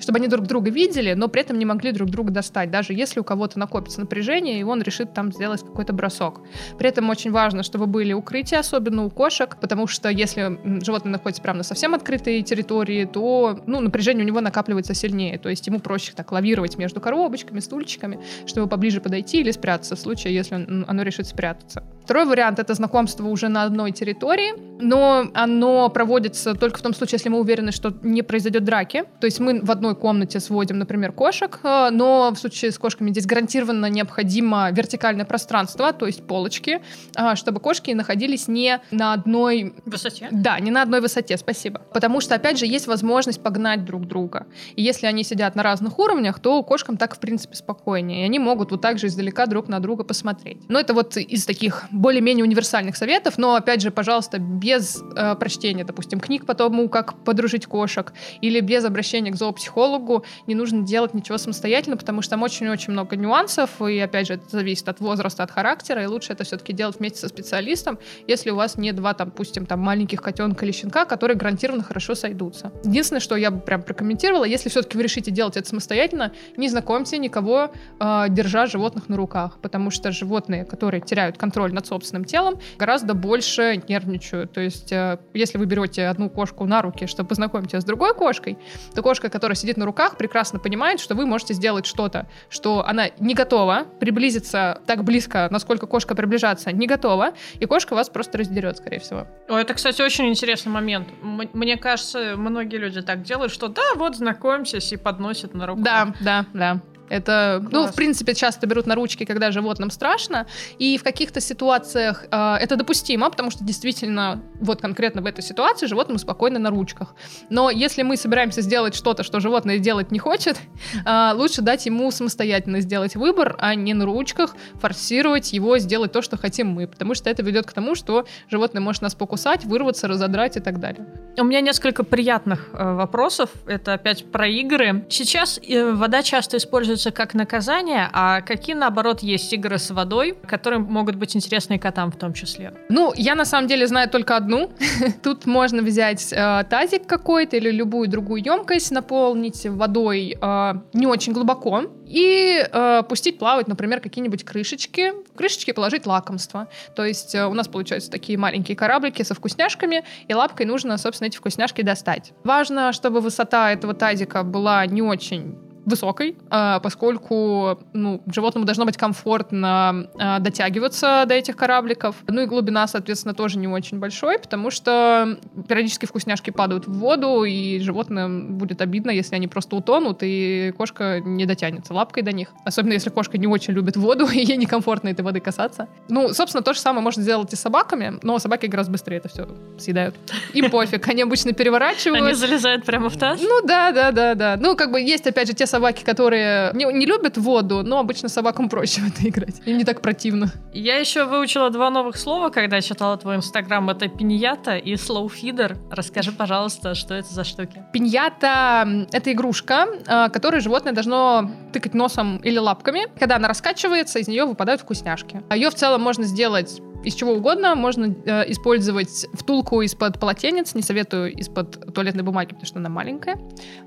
чтобы они друг друга видели, но при этом не могли друг друга достать, даже если у кого-то накопится напряжение и он решит там сделать какой-то бросок. При этом очень важно, чтобы были укрытия, особенно у кошек, потому что если животное находится прямо на совсем открытой территории, то ну, напряжение у него накапливается сильнее. То есть ему проще так лавировать между коробочками, стульчиками, чтобы поближе подойти или спрятаться в случае, если оно решит спрятаться. Второй вариант — это знакомство уже на одной территории, но оно проводится только в том случае, если мы уверены, что не произойдет драки. То есть мы в одной комнате сводим, например, кошек, э, но в случае с кошками здесь гарантированно необходимо вертикальное пространство, то есть полочки, э, чтобы кошки находились не на одной... Высоте? Да, не на одной высоте, спасибо. Потому что, опять же, есть возможность погнать друг друга. И если они сидят на разных уровнях, то кошкам так, в принципе, спокойнее. И они могут вот так же издалека друг на друга посмотреть. Но это вот из таких более-менее универсальных советов, но, опять же, пожалуйста, без э, прочтения, допустим, книг по тому, как подружить кошек, или без обращения к зоопсихологу не нужно делать ничего самостоятельно, потому что там очень-очень много нюансов, и, опять же, это зависит от возраста, от характера, и лучше это все-таки делать вместе со специалистом, если у вас не два, там, допустим, там, маленьких котенка или щенка, которые гарантированно хорошо сойдутся. Единственное, что я бы прям прокомментировала, если все-таки вы решите делать это самостоятельно, не знакомьте никого, э, держа животных на руках, потому что животные, которые теряют контроль над собственным телом, гораздо больше нервничают. То есть, э, если вы берете одну кошку на руки, чтобы познакомить ее с другой кошкой, то кошка, которая сидит на руках, прекрасно понимает, что вы можете сделать что-то, что она не готова приблизиться так близко, насколько кошка приближаться не готова, и кошка вас просто раздерет, скорее всего. О, это, кстати, очень интересный момент. Мне кажется, многие люди так делают, что да, вот знакомимся и подносят на руку. Да, да, да. Это, Класс. ну, в принципе, часто берут на ручки, когда животным страшно, и в каких-то ситуациях э, это допустимо, потому что действительно, вот конкретно в этой ситуации животному спокойно на ручках. Но если мы собираемся сделать что-то, что животное делать не хочет, э, лучше дать ему самостоятельно сделать выбор, а не на ручках форсировать его сделать то, что хотим мы, потому что это ведет к тому, что животное может нас покусать, вырваться, разодрать и так далее. У меня несколько приятных э, вопросов. Это опять про игры. Сейчас э, вода часто используется как наказание, а какие, наоборот, есть игры с водой, которые могут быть интересны котам в том числе? Ну, я на самом деле знаю только одну. Тут можно взять э, тазик какой-то или любую другую емкость, наполнить водой э, не очень глубоко и э, пустить плавать, например, какие-нибудь крышечки. В крышечки положить лакомство. То есть э, у нас получаются такие маленькие кораблики со вкусняшками, и лапкой нужно, собственно, эти вкусняшки достать. Важно, чтобы высота этого тазика была не очень высокой, а, поскольку ну, животному должно быть комфортно а, дотягиваться до этих корабликов. Ну и глубина, соответственно, тоже не очень большой, потому что периодически вкусняшки падают в воду, и животным будет обидно, если они просто утонут, и кошка не дотянется лапкой до них. Особенно если кошка не очень любит воду, и ей некомфортно этой воды касаться. Ну, собственно, то же самое можно сделать и с собаками, но собаки гораздо быстрее это все съедают. Им пофиг, они обычно переворачивают. Они залезают прямо в таз? Ну да, да, да, да. Ну, как бы есть, опять же, те собаки, которые не, не любят воду, но обычно собакам проще в это играть. Им не так противно. Я еще выучила два новых слова, когда читала твой инстаграм. Это пиньята и слоуфидер. Расскажи, пожалуйста, что это за штуки? Пиньята — это игрушка, а, которой животное должно тыкать носом или лапками. Когда она раскачивается, из нее выпадают вкусняшки. Ее в целом можно сделать из чего угодно. Можно э, использовать втулку из-под полотенец. Не советую из-под туалетной бумаги, потому что она маленькая.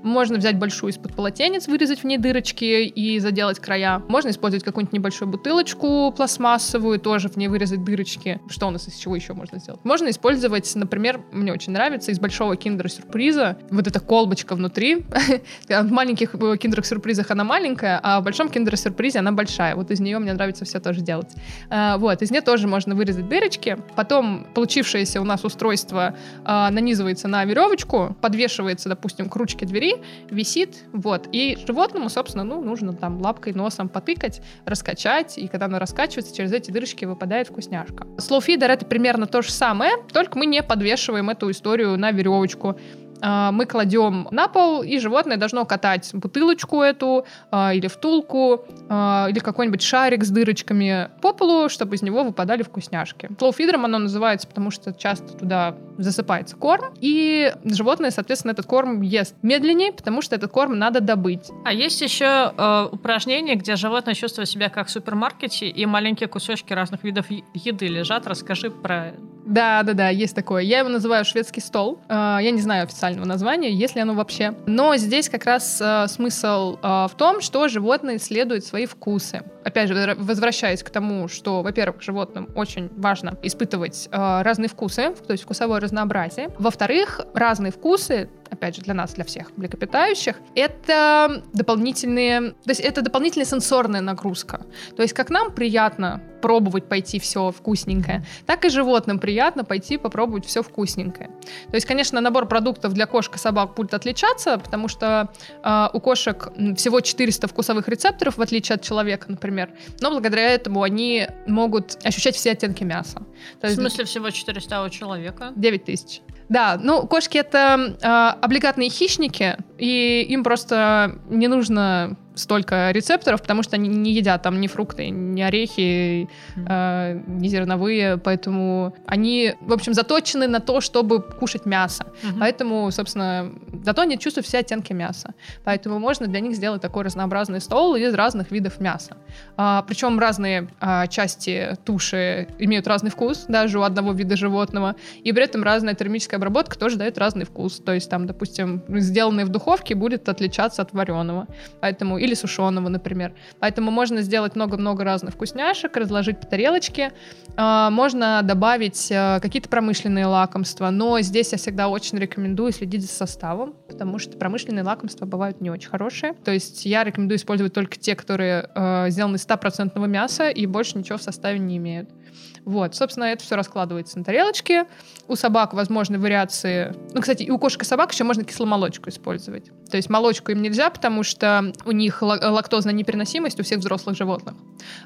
Можно взять большую из-под полотенец, вырезать в ней дырочки и заделать края. Можно использовать какую-нибудь небольшую бутылочку пластмассовую, тоже в ней вырезать дырочки. Что у нас из чего еще можно сделать? Можно использовать, например, мне очень нравится, из большого киндер-сюрприза вот эта колбочка внутри. В маленьких э, киндер-сюрпризах она маленькая, а в большом киндер-сюрпризе она большая. Вот из нее мне нравится все тоже делать. А, вот, из нее тоже можно вырезать вырезать дырочки, потом получившееся у нас устройство э, нанизывается на веревочку, подвешивается, допустим, к ручке двери, висит, вот, и животному, собственно, ну, нужно там лапкой, носом потыкать, раскачать, и когда оно раскачивается, через эти дырочки выпадает вкусняшка. Слоуфидер — это примерно то же самое, только мы не подвешиваем эту историю на веревочку. А, мы кладем на пол, и животное должно катать бутылочку эту, а, или втулку, а, или какой-нибудь шарик с дырочками по полу, чтобы из него выпадали вкусняшки. Слоуфидером оно называется, потому что часто туда засыпается корм, и животное, соответственно, этот корм ест медленнее, потому что этот корм надо добыть. А есть еще э, упражнение, где животное чувствует себя как в супермаркете, и маленькие кусочки разных видов еды лежат. Расскажи про да, да, да, есть такое. Я его называю шведский стол. А, я не знаю официального названия, если оно вообще. Но здесь как раз а, смысл а, в том, что животные исследуют свои вкусы. Опять же, возвращаясь к тому, что, во-первых, животным очень важно испытывать разные вкусы, то есть вкусовое разнообразие. Во-вторых, разные вкусы опять же, для нас, для всех млекопитающих, это дополнительные, то есть это дополнительная сенсорная нагрузка. То есть как нам приятно пробовать пойти все вкусненькое, так и животным приятно пойти попробовать все вкусненькое. То есть, конечно, набор продуктов для кошек и собак будет отличаться, потому что э, у кошек всего 400 вкусовых рецепторов, в отличие от человека, например, но благодаря этому они могут ощущать все оттенки мяса. То в смысле всего 400, а у человека? 9 тысяч. Да, ну, кошки это э, облигатные хищники, и им просто не нужно столько рецепторов, потому что они не едят там ни фрукты, ни орехи, э, ни зерновые, поэтому они, в общем, заточены на то, чтобы кушать мясо. Mm-hmm. Поэтому, собственно, зато они чувствуют все оттенки мяса. Поэтому можно для них сделать такой разнообразный стол из разных видов мяса. А, причем разные а, части туши имеют разный вкус, даже у одного вида животного, и при этом разная термическая обработка тоже дает разный вкус. То есть там, допустим, сделанный в духовке будет отличаться от вареного. Поэтому или сушеного, например. Поэтому можно сделать много-много разных вкусняшек, разложить по тарелочке. А, можно добавить а, какие-то промышленные лакомства, но здесь я всегда очень рекомендую следить за составом, потому что промышленные лакомства бывают не очень хорошие. То есть я рекомендую использовать только те, которые э, сделаны из 100% мяса и больше ничего в составе не имеют. Вот, собственно, это все раскладывается на тарелочке. У собак возможны вариации... Ну, кстати, и у кошек и собак еще можно кисломолочку использовать. То есть молочку им нельзя, потому что у них их лактозная непереносимость у всех взрослых животных.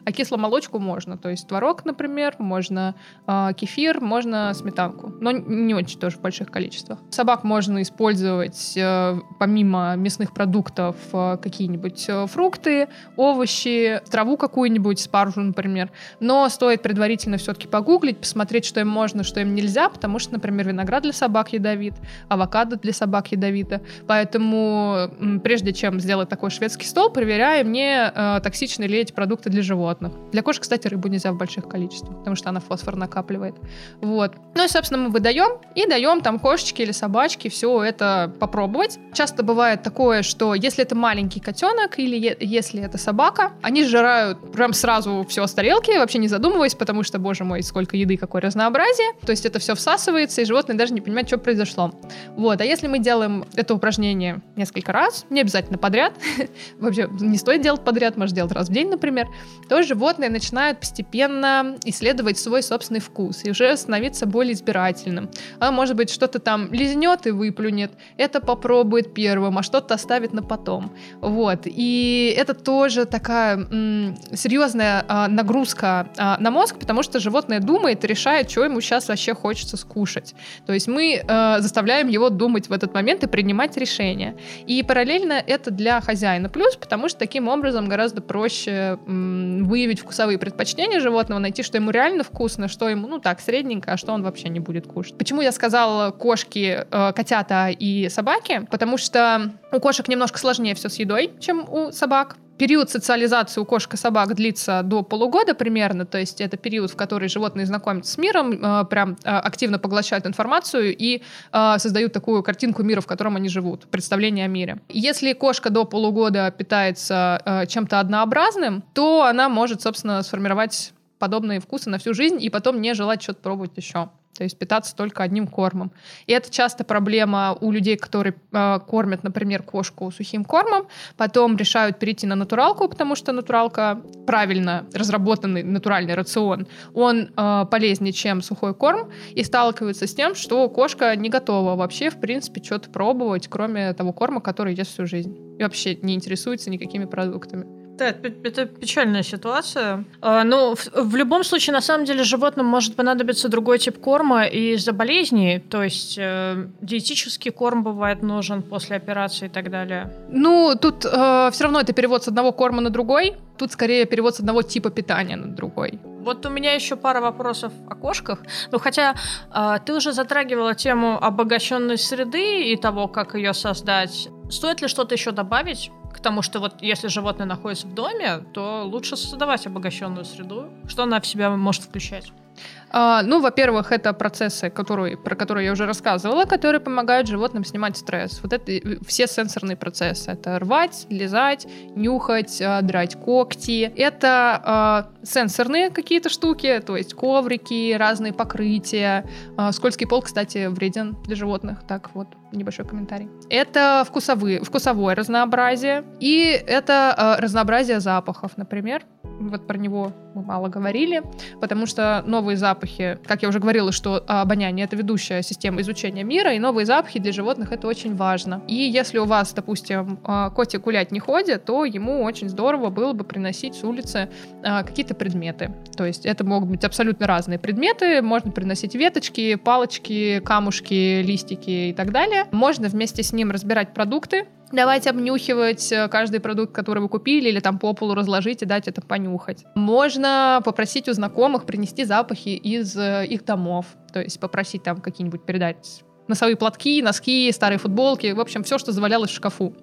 А кисломолочку можно, то есть творог, например, можно э, кефир, можно сметанку, но не очень тоже в больших количествах. Собак можно использовать э, помимо мясных продуктов э, какие-нибудь э, фрукты, овощи, траву какую-нибудь, спаржу, например. Но стоит предварительно все-таки погуглить, посмотреть, что им можно, что им нельзя, потому что, например, виноград для собак ядовит, авокадо для собак ядовито. Поэтому прежде чем сделать такой шведский стол, проверяем, не э, токсичны ли эти продукты для животных. Для кошек, кстати, рыбу нельзя в больших количествах, потому что она фосфор накапливает. Вот. Ну и, собственно, мы выдаем и даем там кошечке или собачке все это попробовать. Часто бывает такое, что если это маленький котенок или е- если это собака, они сжирают прям сразу все с тарелки, вообще не задумываясь, потому что, боже мой, сколько еды, какое разнообразие. То есть это все всасывается, и животное даже не понимает, что произошло. Вот. А если мы делаем это упражнение несколько раз, не обязательно подряд, вообще не стоит делать подряд, можно делать раз в день, например, то животное начинает постепенно исследовать свой собственный вкус и уже становиться более избирательным. А может быть, что-то там лизнет и выплюнет, это попробует первым, а что-то оставит на потом. Вот. И это тоже такая м- серьезная а, нагрузка а, на мозг, потому что животное думает и решает, что ему сейчас вообще хочется скушать. То есть мы а, заставляем его думать в этот момент и принимать решения. И параллельно это для хозяина плюс, потому что таким образом гораздо проще м, выявить вкусовые предпочтения животного, найти, что ему реально вкусно, что ему, ну так, средненько, а что он вообще не будет кушать. Почему я сказала кошки, э, котята и собаки? Потому что у кошек немножко сложнее все с едой, чем у собак. Период социализации у кошек и собак длится до полугода примерно, то есть это период, в который животные знакомятся с миром, э, прям э, активно поглощают информацию и э, создают такую картинку мира, в котором они живут, представление о мире. Если кошка до полугода питается чем-то однообразным, то она может, собственно, сформировать подобные вкусы на всю жизнь и потом не желать что-то пробовать еще то есть питаться только одним кормом. И это часто проблема у людей, которые э, кормят, например, кошку сухим кормом, потом решают перейти на натуралку, потому что натуралка правильно разработанный натуральный рацион, он э, полезнее, чем сухой корм, и сталкиваются с тем, что кошка не готова вообще, в принципе, что-то пробовать, кроме того корма, который ест всю жизнь, и вообще не интересуется никакими продуктами. Да, это печальная ситуация. А, ну, в, в любом случае, на самом деле, животным может понадобиться другой тип корма из-за болезней. То есть э, диетический корм бывает нужен после операции и так далее. Ну, тут э, все равно это перевод с одного корма на другой. Тут скорее перевод с одного типа питания на другой. Вот у меня еще пара вопросов о кошках. Ну, хотя э, ты уже затрагивала тему обогащенной среды и того, как ее создать. Стоит ли что-то еще добавить? К тому, что вот если животное находится в доме, то лучше создавать обогащенную среду. Что она в себя может включать? А, ну, во-первых, это процессы, которые, про которые я уже рассказывала, которые помогают животным снимать стресс. Вот это все сенсорные процессы. Это рвать, лизать, нюхать, а, драть когти. Это а, сенсорные какие-то штуки, то есть коврики, разные покрытия. А, скользкий пол, кстати, вреден для животных. Так вот, небольшой комментарий. Это вкусовые, вкусовое разнообразие. И это а, разнообразие запахов, например. Вот про него мы мало говорили, потому что новые запахи, как я уже говорила, что обоняние — это ведущая система изучения мира, и новые запахи для животных — это очень важно. И если у вас, допустим, а, котик гулять не ходит, то ему очень здорово было бы приносить с улицы а, какие-то предметы. То есть это могут быть абсолютно разные предметы, можно приносить веточки, палочки, камушки, листики и так далее. Можно вместе с ним разбирать продукты, давайте обнюхивать э, каждый продукт, который вы купили, или там по полу разложить и дать это понюхать. Можно попросить у знакомых принести запахи из э, их домов, то есть попросить там какие-нибудь передать носовые платки, носки, старые футболки, в общем, все, что завалялось в шкафу.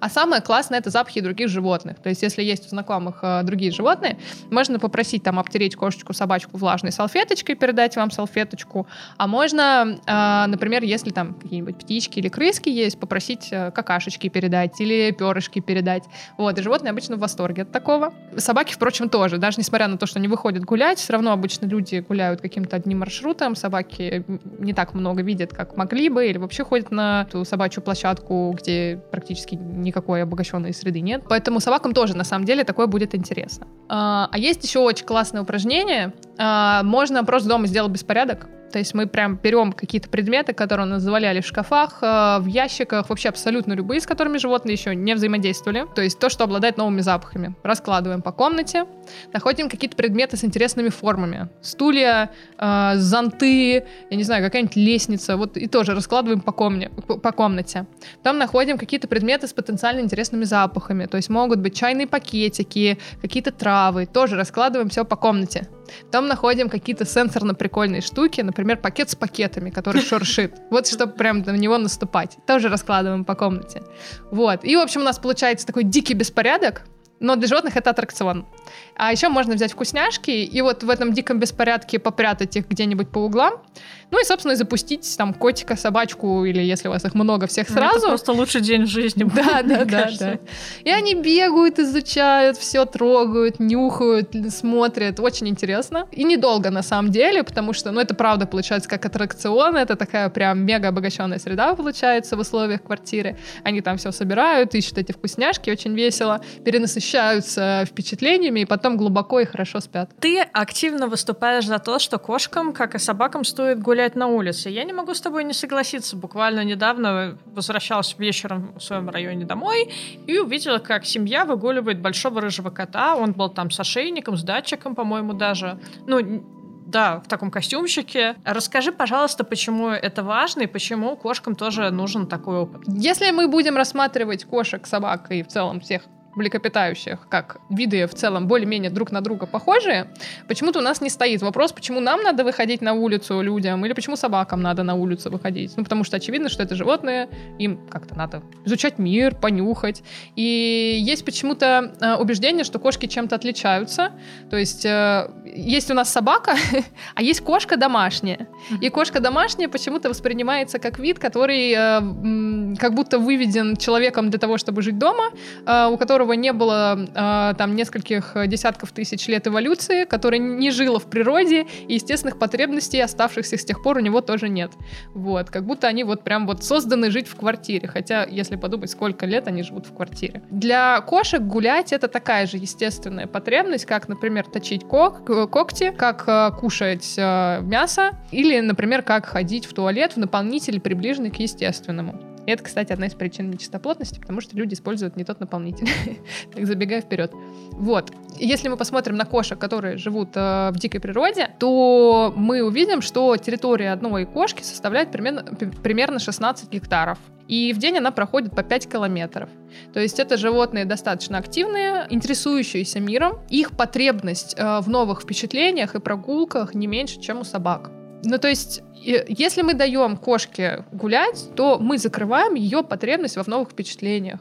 А самое классное это запахи других животных. То есть, если есть у знакомых э, другие животные, можно попросить там обтереть кошечку, собачку влажной салфеточкой, передать вам салфеточку. А можно, э, например, если там какие-нибудь птички или крыски есть, попросить э, какашечки передать или перышки передать. Вот, и животные обычно в восторге от такого. Собаки, впрочем, тоже. Даже несмотря на то, что они выходят гулять, все равно обычно люди гуляют каким-то одним маршрутом. Собаки не так много видят, как могли бы, или вообще ходят на ту собачью площадку, где практически никакой обогащенной среды нет. Поэтому собакам тоже, на самом деле, такое будет интересно. А, а есть еще очень классное упражнение. А, можно просто дома сделать беспорядок, То есть мы прям берем какие-то предметы, которые у нас заваляли в шкафах, э, в ящиках, вообще абсолютно любые, с которыми животные еще не взаимодействовали. То есть то, что обладает новыми запахами. Раскладываем по комнате, находим какие-то предметы с интересными формами. Стулья, э, зонты, я не знаю, какая-нибудь лестница. Вот и тоже раскладываем по, комне, по комнате. Там находим какие-то предметы с потенциально интересными запахами. То есть могут быть чайные пакетики, какие-то травы. Тоже раскладываем все по комнате. Там находим какие-то сенсорно-прикольные штуки, например, пакет с пакетами, который шуршит. Вот чтобы прям на него наступать. Тоже раскладываем по комнате. Вот. И, в общем, у нас получается такой дикий беспорядок, но для животных это аттракцион. А еще можно взять вкусняшки и вот в этом диком беспорядке попрятать их где-нибудь по углам. Ну и, собственно, запустить там котика, собачку или если у вас их много, всех ну, сразу. Это просто лучший день в жизни. Да, да, да, да. И они бегают, изучают, все трогают, нюхают, смотрят. Очень интересно. И недолго на самом деле, потому что, ну, это правда получается как аттракцион. Это такая прям мега обогащенная среда получается в условиях квартиры. Они там все собирают, ищут эти вкусняшки, очень весело, перенасыщаются впечатлениями и потом глубоко и хорошо спят. Ты активно выступаешь за то, что кошкам, как и собакам, стоит гулять на улице. Я не могу с тобой не согласиться. Буквально недавно возвращалась вечером в своем районе домой и увидела, как семья выгуливает большого рыжего кота. Он был там с ошейником, с датчиком, по-моему, даже. Ну, да, в таком костюмчике. Расскажи, пожалуйста, почему это важно и почему кошкам тоже нужен такой опыт. Если мы будем рассматривать кошек, собак и в целом всех млекопитающих, как виды в целом более-менее друг на друга похожие, почему-то у нас не стоит вопрос, почему нам надо выходить на улицу людям, или почему собакам надо на улицу выходить. Ну, потому что очевидно, что это животные, им как-то надо изучать мир, понюхать. И есть почему-то э, убеждение, что кошки чем-то отличаются. То есть э, есть у нас собака, а есть кошка домашняя. И кошка домашняя почему-то воспринимается как вид, который э, как будто выведен человеком для того, чтобы жить дома, э, у которого которого не было э, там нескольких десятков тысяч лет эволюции, который не жило в природе, и естественных потребностей, оставшихся с тех пор, у него тоже нет. Вот, как будто они вот прям вот созданы жить в квартире, хотя, если подумать, сколько лет они живут в квартире. Для кошек гулять это такая же естественная потребность, как, например, точить кок когти, как э, кушать э, мясо, или, например, как ходить в туалет в наполнитель, приближенный к естественному. И это, кстати, одна из причин нечистоплотности, потому что люди используют не тот наполнитель. так забегая вперед. Вот. Если мы посмотрим на кошек, которые живут э, в дикой природе, то мы увидим, что территория одной кошки составляет примерно, примерно 16 гектаров. И в день она проходит по 5 километров. То есть это животные достаточно активные, интересующиеся миром. Их потребность э, в новых впечатлениях и прогулках не меньше, чем у собак. Ну, то есть, если мы даем кошке гулять, то мы закрываем ее потребность во новых впечатлениях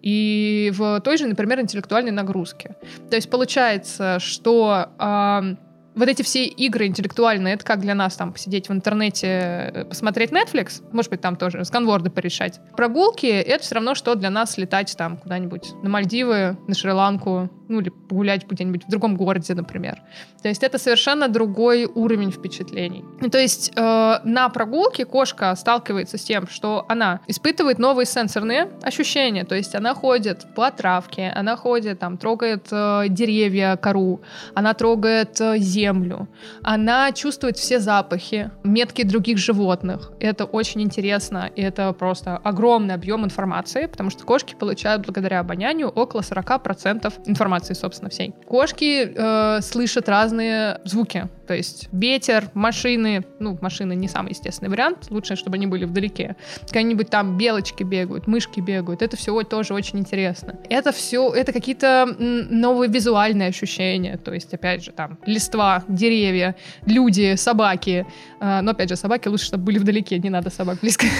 и в той же, например, интеллектуальной нагрузке. То есть получается, что э, вот эти все игры интеллектуальные, это как для нас там посидеть в интернете, э, посмотреть Netflix, может быть, там тоже сканворды порешать. Прогулки — это все равно, что для нас летать там куда-нибудь на Мальдивы, на Шри-Ланку, ну или погулять где-нибудь в другом городе, например. То есть это совершенно другой уровень впечатлений. То есть э, на прогулке кошка сталкивается с тем, что она испытывает новые сенсорные ощущения, то есть она ходит по травке, она ходит, там, трогает э, деревья, кору, она трогает э, землю, она чувствует все запахи, метки других животных. Это очень интересно, и это просто огромный объем информации, потому что кошки получают благодаря обонянию около 40% информации информации, собственно, всей. Кошки э, слышат разные звуки. То есть ветер, машины. Ну, машины не самый естественный вариант. Лучше, чтобы они были вдалеке. Какие-нибудь там белочки бегают, мышки бегают. Это все тоже очень интересно. Это все, это какие-то новые визуальные ощущения. То есть, опять же, там листва, деревья, люди, собаки. Э, но, опять же, собаки лучше, чтобы были вдалеке. Не надо собак близко.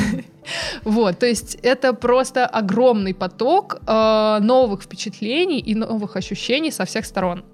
Вот, то есть это просто огромный поток э, новых впечатлений и новых ощущений со всех сторон.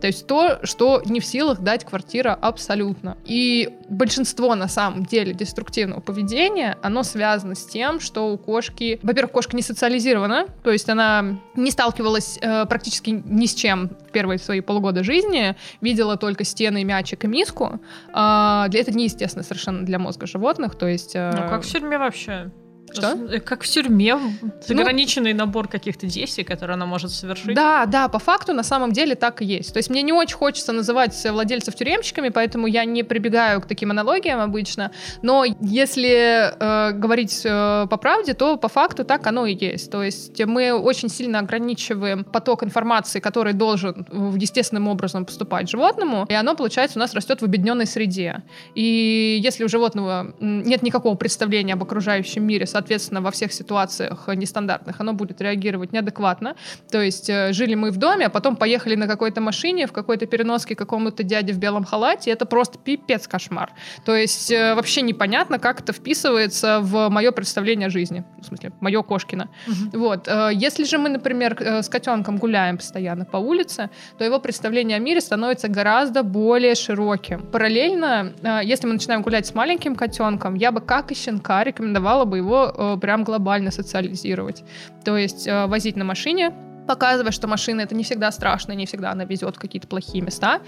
То есть то, что не в силах дать квартира абсолютно. И большинство, на самом деле, деструктивного поведения, оно связано с тем, что у кошки... Во-первых, кошка не социализирована, то есть она не сталкивалась э, практически ни с чем в первые свои полгода жизни, видела только стены, мячик и миску. Э, для этого неестественно совершенно для мозга животных, то есть... Э... Ну как в тюрьме вообще? Что? Э, как в тюрьме, ну, ограниченный набор каких-то действий, которые она может совершить. Да, да, по факту на самом деле так и есть. То есть мне не очень хочется называть владельцев тюремщиками, поэтому я не прибегаю к таким аналогиям обычно. Но если э, говорить э, по правде, то по факту так оно и есть. То есть мы очень сильно ограничиваем поток информации, который должен естественным образом поступать животному, и оно, получается, у нас растет в объединенной среде. И если у животного нет никакого представления об окружающем мире, соответственно, во всех ситуациях нестандартных оно будет реагировать неадекватно. То есть э, жили мы в доме, а потом поехали на какой-то машине, в какой-то переноске какому-то дяде в белом халате, это просто пипец кошмар. То есть э, вообще непонятно, как это вписывается в мое представление о жизни. В смысле, мое Кошкино. Угу. Вот. Э, если же мы, например, с котенком гуляем постоянно по улице, то его представление о мире становится гораздо более широким. Параллельно, если мы начинаем гулять с маленьким котенком, я бы, как и щенка, рекомендовала бы его э, прям глобально социализировать. То есть э, возить на машине, показывая, что машина это не всегда страшно, не всегда она везет в какие-то плохие места.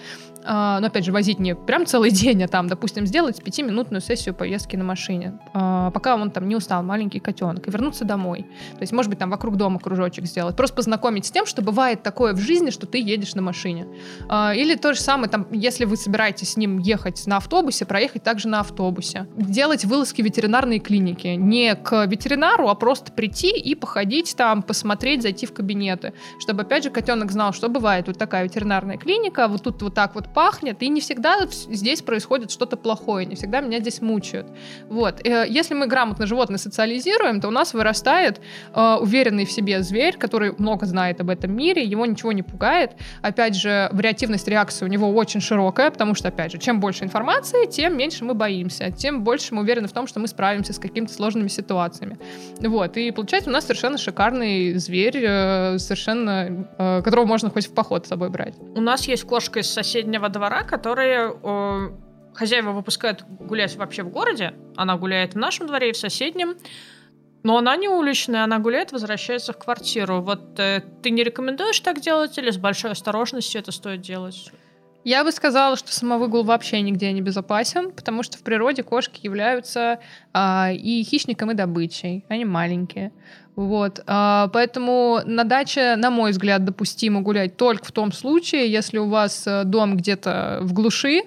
А, но опять же, возить не прям целый день, а там, допустим, сделать пятиминутную сессию поездки на машине, а, пока он там не устал, маленький котенок, и вернуться домой. То есть, может быть, там вокруг дома кружочек сделать. Просто познакомить с тем, что бывает такое в жизни, что ты едешь на машине. А, или то же самое, там, если вы собираетесь с ним ехать на автобусе, проехать также на автобусе. Делать вылазки в ветеринарные клиники. Не к ветеринару, а просто прийти и походить там, посмотреть, зайти в кабинеты чтобы, опять же, котенок знал, что бывает вот такая ветеринарная клиника, вот тут вот так вот пахнет, и не всегда здесь происходит что-то плохое, не всегда меня здесь мучают. Вот. Э, если мы грамотно животное социализируем, то у нас вырастает э, уверенный в себе зверь, который много знает об этом мире, его ничего не пугает. Опять же, вариативность реакции у него очень широкая, потому что, опять же, чем больше информации, тем меньше мы боимся, тем больше мы уверены в том, что мы справимся с какими-то сложными ситуациями. Вот. И получается у нас совершенно шикарный зверь, э, совершенно э, которого можно хоть в поход с собой брать. У нас есть кошка из соседнего двора, которая э, хозяева выпускают гулять вообще в городе. Она гуляет в нашем дворе и в соседнем. Но она не уличная, она гуляет, возвращается в квартиру. Вот э, ты не рекомендуешь так делать или с большой осторожностью это стоит делать? Я бы сказала, что самовыгул вообще нигде не безопасен, потому что в природе кошки являются а, и хищником, и добычей. Они маленькие. Вот, а, поэтому на даче, на мой взгляд, допустимо гулять только в том случае, если у вас э, дом где-то в глуши,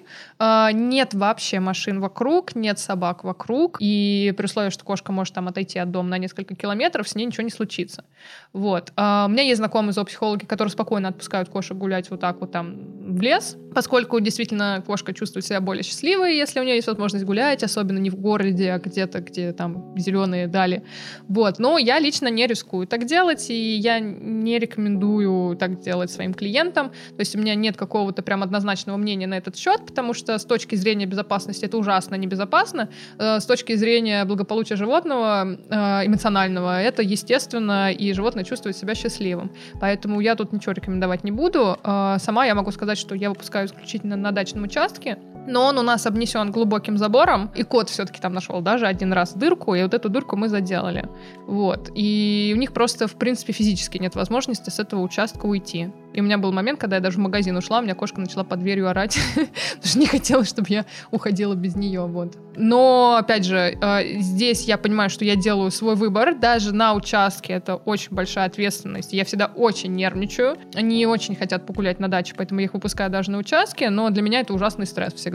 нет вообще машин вокруг, нет собак вокруг, и при условии, что кошка может там отойти от дома на несколько километров, с ней ничего не случится. Вот. А, у меня есть знакомые зоопсихологи, которые спокойно отпускают кошек гулять вот так вот там в лес, поскольку действительно кошка чувствует себя более счастливой, если у нее есть возможность гулять, особенно не в городе, а где-то, где там зеленые дали. Вот. Но я лично не рискую так делать, и я не рекомендую так делать своим клиентам. То есть у меня нет какого-то прям однозначного мнения на этот счет, потому что с точки зрения безопасности это ужасно небезопасно. Э, с точки зрения благополучия животного, э, эмоционального, это естественно, и животное чувствует себя счастливым. Поэтому я тут ничего рекомендовать не буду. Э, сама я могу сказать, что я выпускаю исключительно на дачном участке, но он у нас обнесен глубоким забором, и кот все-таки там нашел даже один раз дырку, и вот эту дырку мы заделали. Вот. И у них просто, в принципе, физически нет возможности с этого участка уйти. И у меня был момент, когда я даже в магазин ушла, у меня кошка начала под дверью орать, потому что не хотела, чтобы я уходила без нее, вот. Но, опять же, э, здесь я понимаю, что я делаю свой выбор, даже на участке это очень большая ответственность, я всегда очень нервничаю, они очень хотят погулять на даче, поэтому я их выпускаю даже на участке, но для меня это ужасный стресс всегда.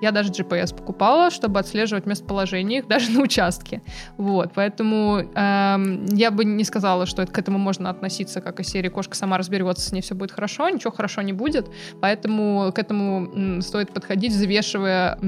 Я даже GPS покупала, чтобы отслеживать местоположение их даже на участке, вот, поэтому эм, я бы не сказала, что это, к этому можно относиться как из серии «Кошка сама разберется, с ней все будет хорошо, ничего хорошо не будет, поэтому к этому стоит подходить, взвешивая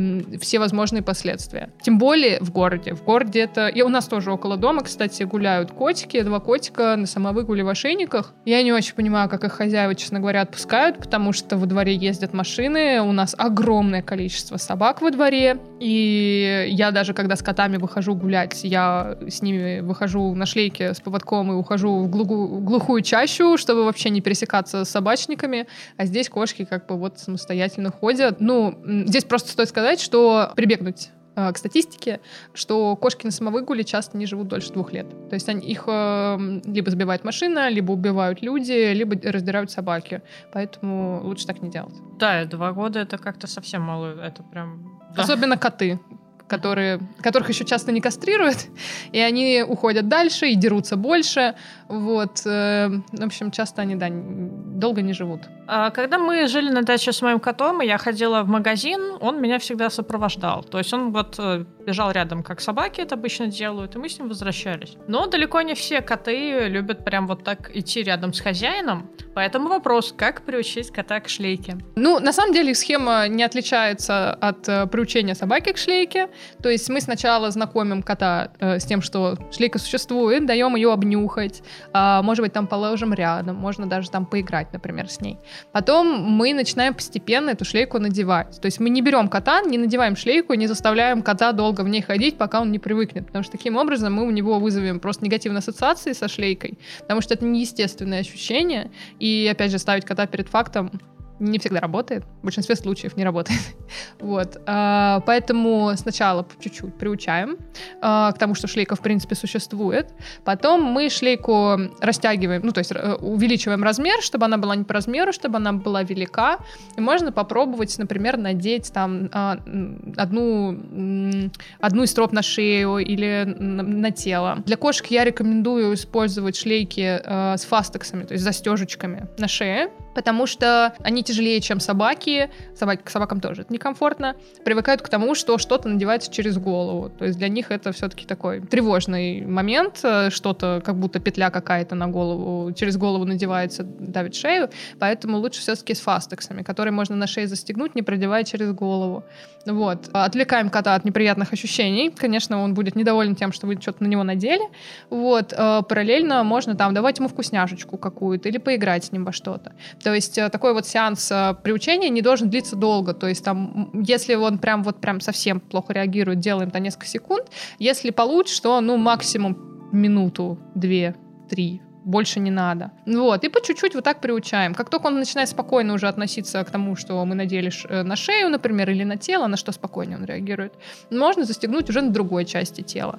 все возможные последствия. Тем более в городе. В городе это... И у нас тоже около дома, кстати, гуляют котики, два котика на самовыгуле в ошейниках. Я не очень понимаю, как их хозяева, честно говоря, отпускают, потому что во дворе ездят машины, у нас огромное количество собак во дворе, и я даже, когда с котами выхожу гулять, я с ними выхожу на шлейке с поводком и ухожу в глухую чащу, чтобы вообще не пересекаться с собачниками, а здесь кошки как бы вот самостоятельно ходят. Ну, здесь просто стоит сказать, что прибегнуть к статистике, что кошки на самовыгуле часто не живут дольше двух лет. То есть они, их э, либо сбивает машина, либо убивают люди, либо раздирают собаки. Поэтому лучше так не делать. Да, два года это как-то совсем мало. Это прям... Да. Особенно коты которые, которых еще часто не кастрируют, и они уходят дальше и дерутся больше. Вот. Э, в общем, часто они, да, долго не живут. А когда мы жили на даче с моим котом, и я ходила в магазин, он меня всегда сопровождал. То есть он вот э, бежал рядом, как собаки это обычно делают, и мы с ним возвращались. Но далеко не все коты любят прям вот так идти рядом с хозяином. Поэтому вопрос, как приучить кота к шлейке? Ну, на самом деле, схема не отличается от э, приучения собаки к шлейке. То есть мы сначала знакомим кота э, с тем, что шлейка существует, даем ее обнюхать, э, может быть, там положим рядом, можно даже там поиграть, например, с ней. Потом мы начинаем постепенно эту шлейку надевать. То есть мы не берем кота, не надеваем шлейку, не заставляем кота долго в ней ходить, пока он не привыкнет, потому что таким образом мы у него вызовем просто негативные ассоциации со шлейкой, потому что это неестественное ощущение, и опять же ставить кота перед фактом не всегда работает, в большинстве случаев не работает. вот. А, поэтому сначала чуть-чуть приучаем а, к тому, что шлейка в принципе существует. Потом мы шлейку растягиваем, ну то есть э, увеличиваем размер, чтобы она была не по размеру, чтобы она была велика. И можно попробовать, например, надеть там а, одну, одну из троп на шею или на тело. Для кошек я рекомендую использовать шлейки с фастексами, то есть застежечками на шее, потому что они тяжелее, чем собаки, собаки к собакам тоже это некомфортно, привыкают к тому, что что-то надевается через голову. То есть для них это все-таки такой тревожный момент, э, что-то, как будто петля какая-то на голову, через голову надевается, давит шею, поэтому лучше все-таки с фастексами, которые можно на шее застегнуть, не продевая через голову. Вот. Отвлекаем кота от неприятных ощущений. Конечно, он будет недоволен тем, что вы что-то на него надели. Вот. Э, параллельно можно там давать ему вкусняшечку какую-то или поиграть с ним во что-то. То есть э, такой вот сеанс э, приучения не должен длиться долго. То есть там, если он прям вот прям совсем плохо реагирует, делаем то несколько секунд. Если получше, то ну максимум минуту, две, три, больше не надо. Вот, и по чуть-чуть вот так приучаем. Как только он начинает спокойно уже относиться к тому, что мы надели э, на шею, например, или на тело, на что спокойнее он реагирует, можно застегнуть уже на другой части тела.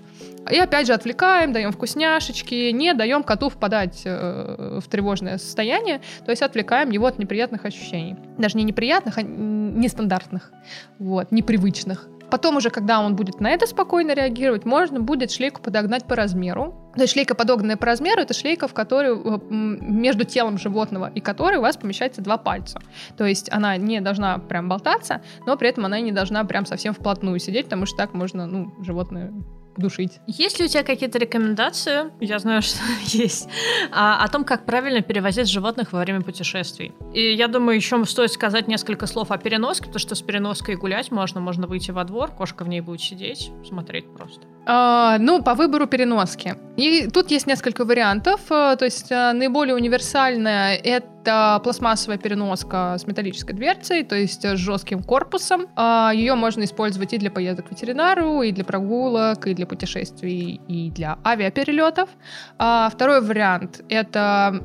И опять же отвлекаем, даем вкусняшечки, не даем коту впадать э, в тревожное состояние, то есть отвлекаем его от неприятных ощущений. Даже не неприятных, а нестандартных, вот, непривычных. Потом уже, когда он будет на это спокойно реагировать, можно будет шлейку подогнать по размеру. То есть шлейка, подогнанная по размеру, это шлейка, в которой э, между телом животного и которой у вас помещается два пальца. То есть она не должна прям болтаться, но при этом она не должна прям совсем вплотную сидеть, потому что так можно, ну, животное душить. Есть ли у тебя какие-то рекомендации, я знаю, что есть, а, о том, как правильно перевозить животных во время путешествий? И я думаю, еще стоит сказать несколько слов о переноске, потому что с переноской гулять можно, можно выйти во двор, кошка в ней будет сидеть, смотреть просто. А, ну, по выбору переноски. И тут есть несколько вариантов. Э, то есть э, наиболее универсальная — это пластмассовая переноска с металлической дверцей, то есть с жестким корпусом. А, Ее можно использовать и для поездок к ветеринару, и для прогулок, и для путешествий, и для авиаперелетов. А второй вариант — это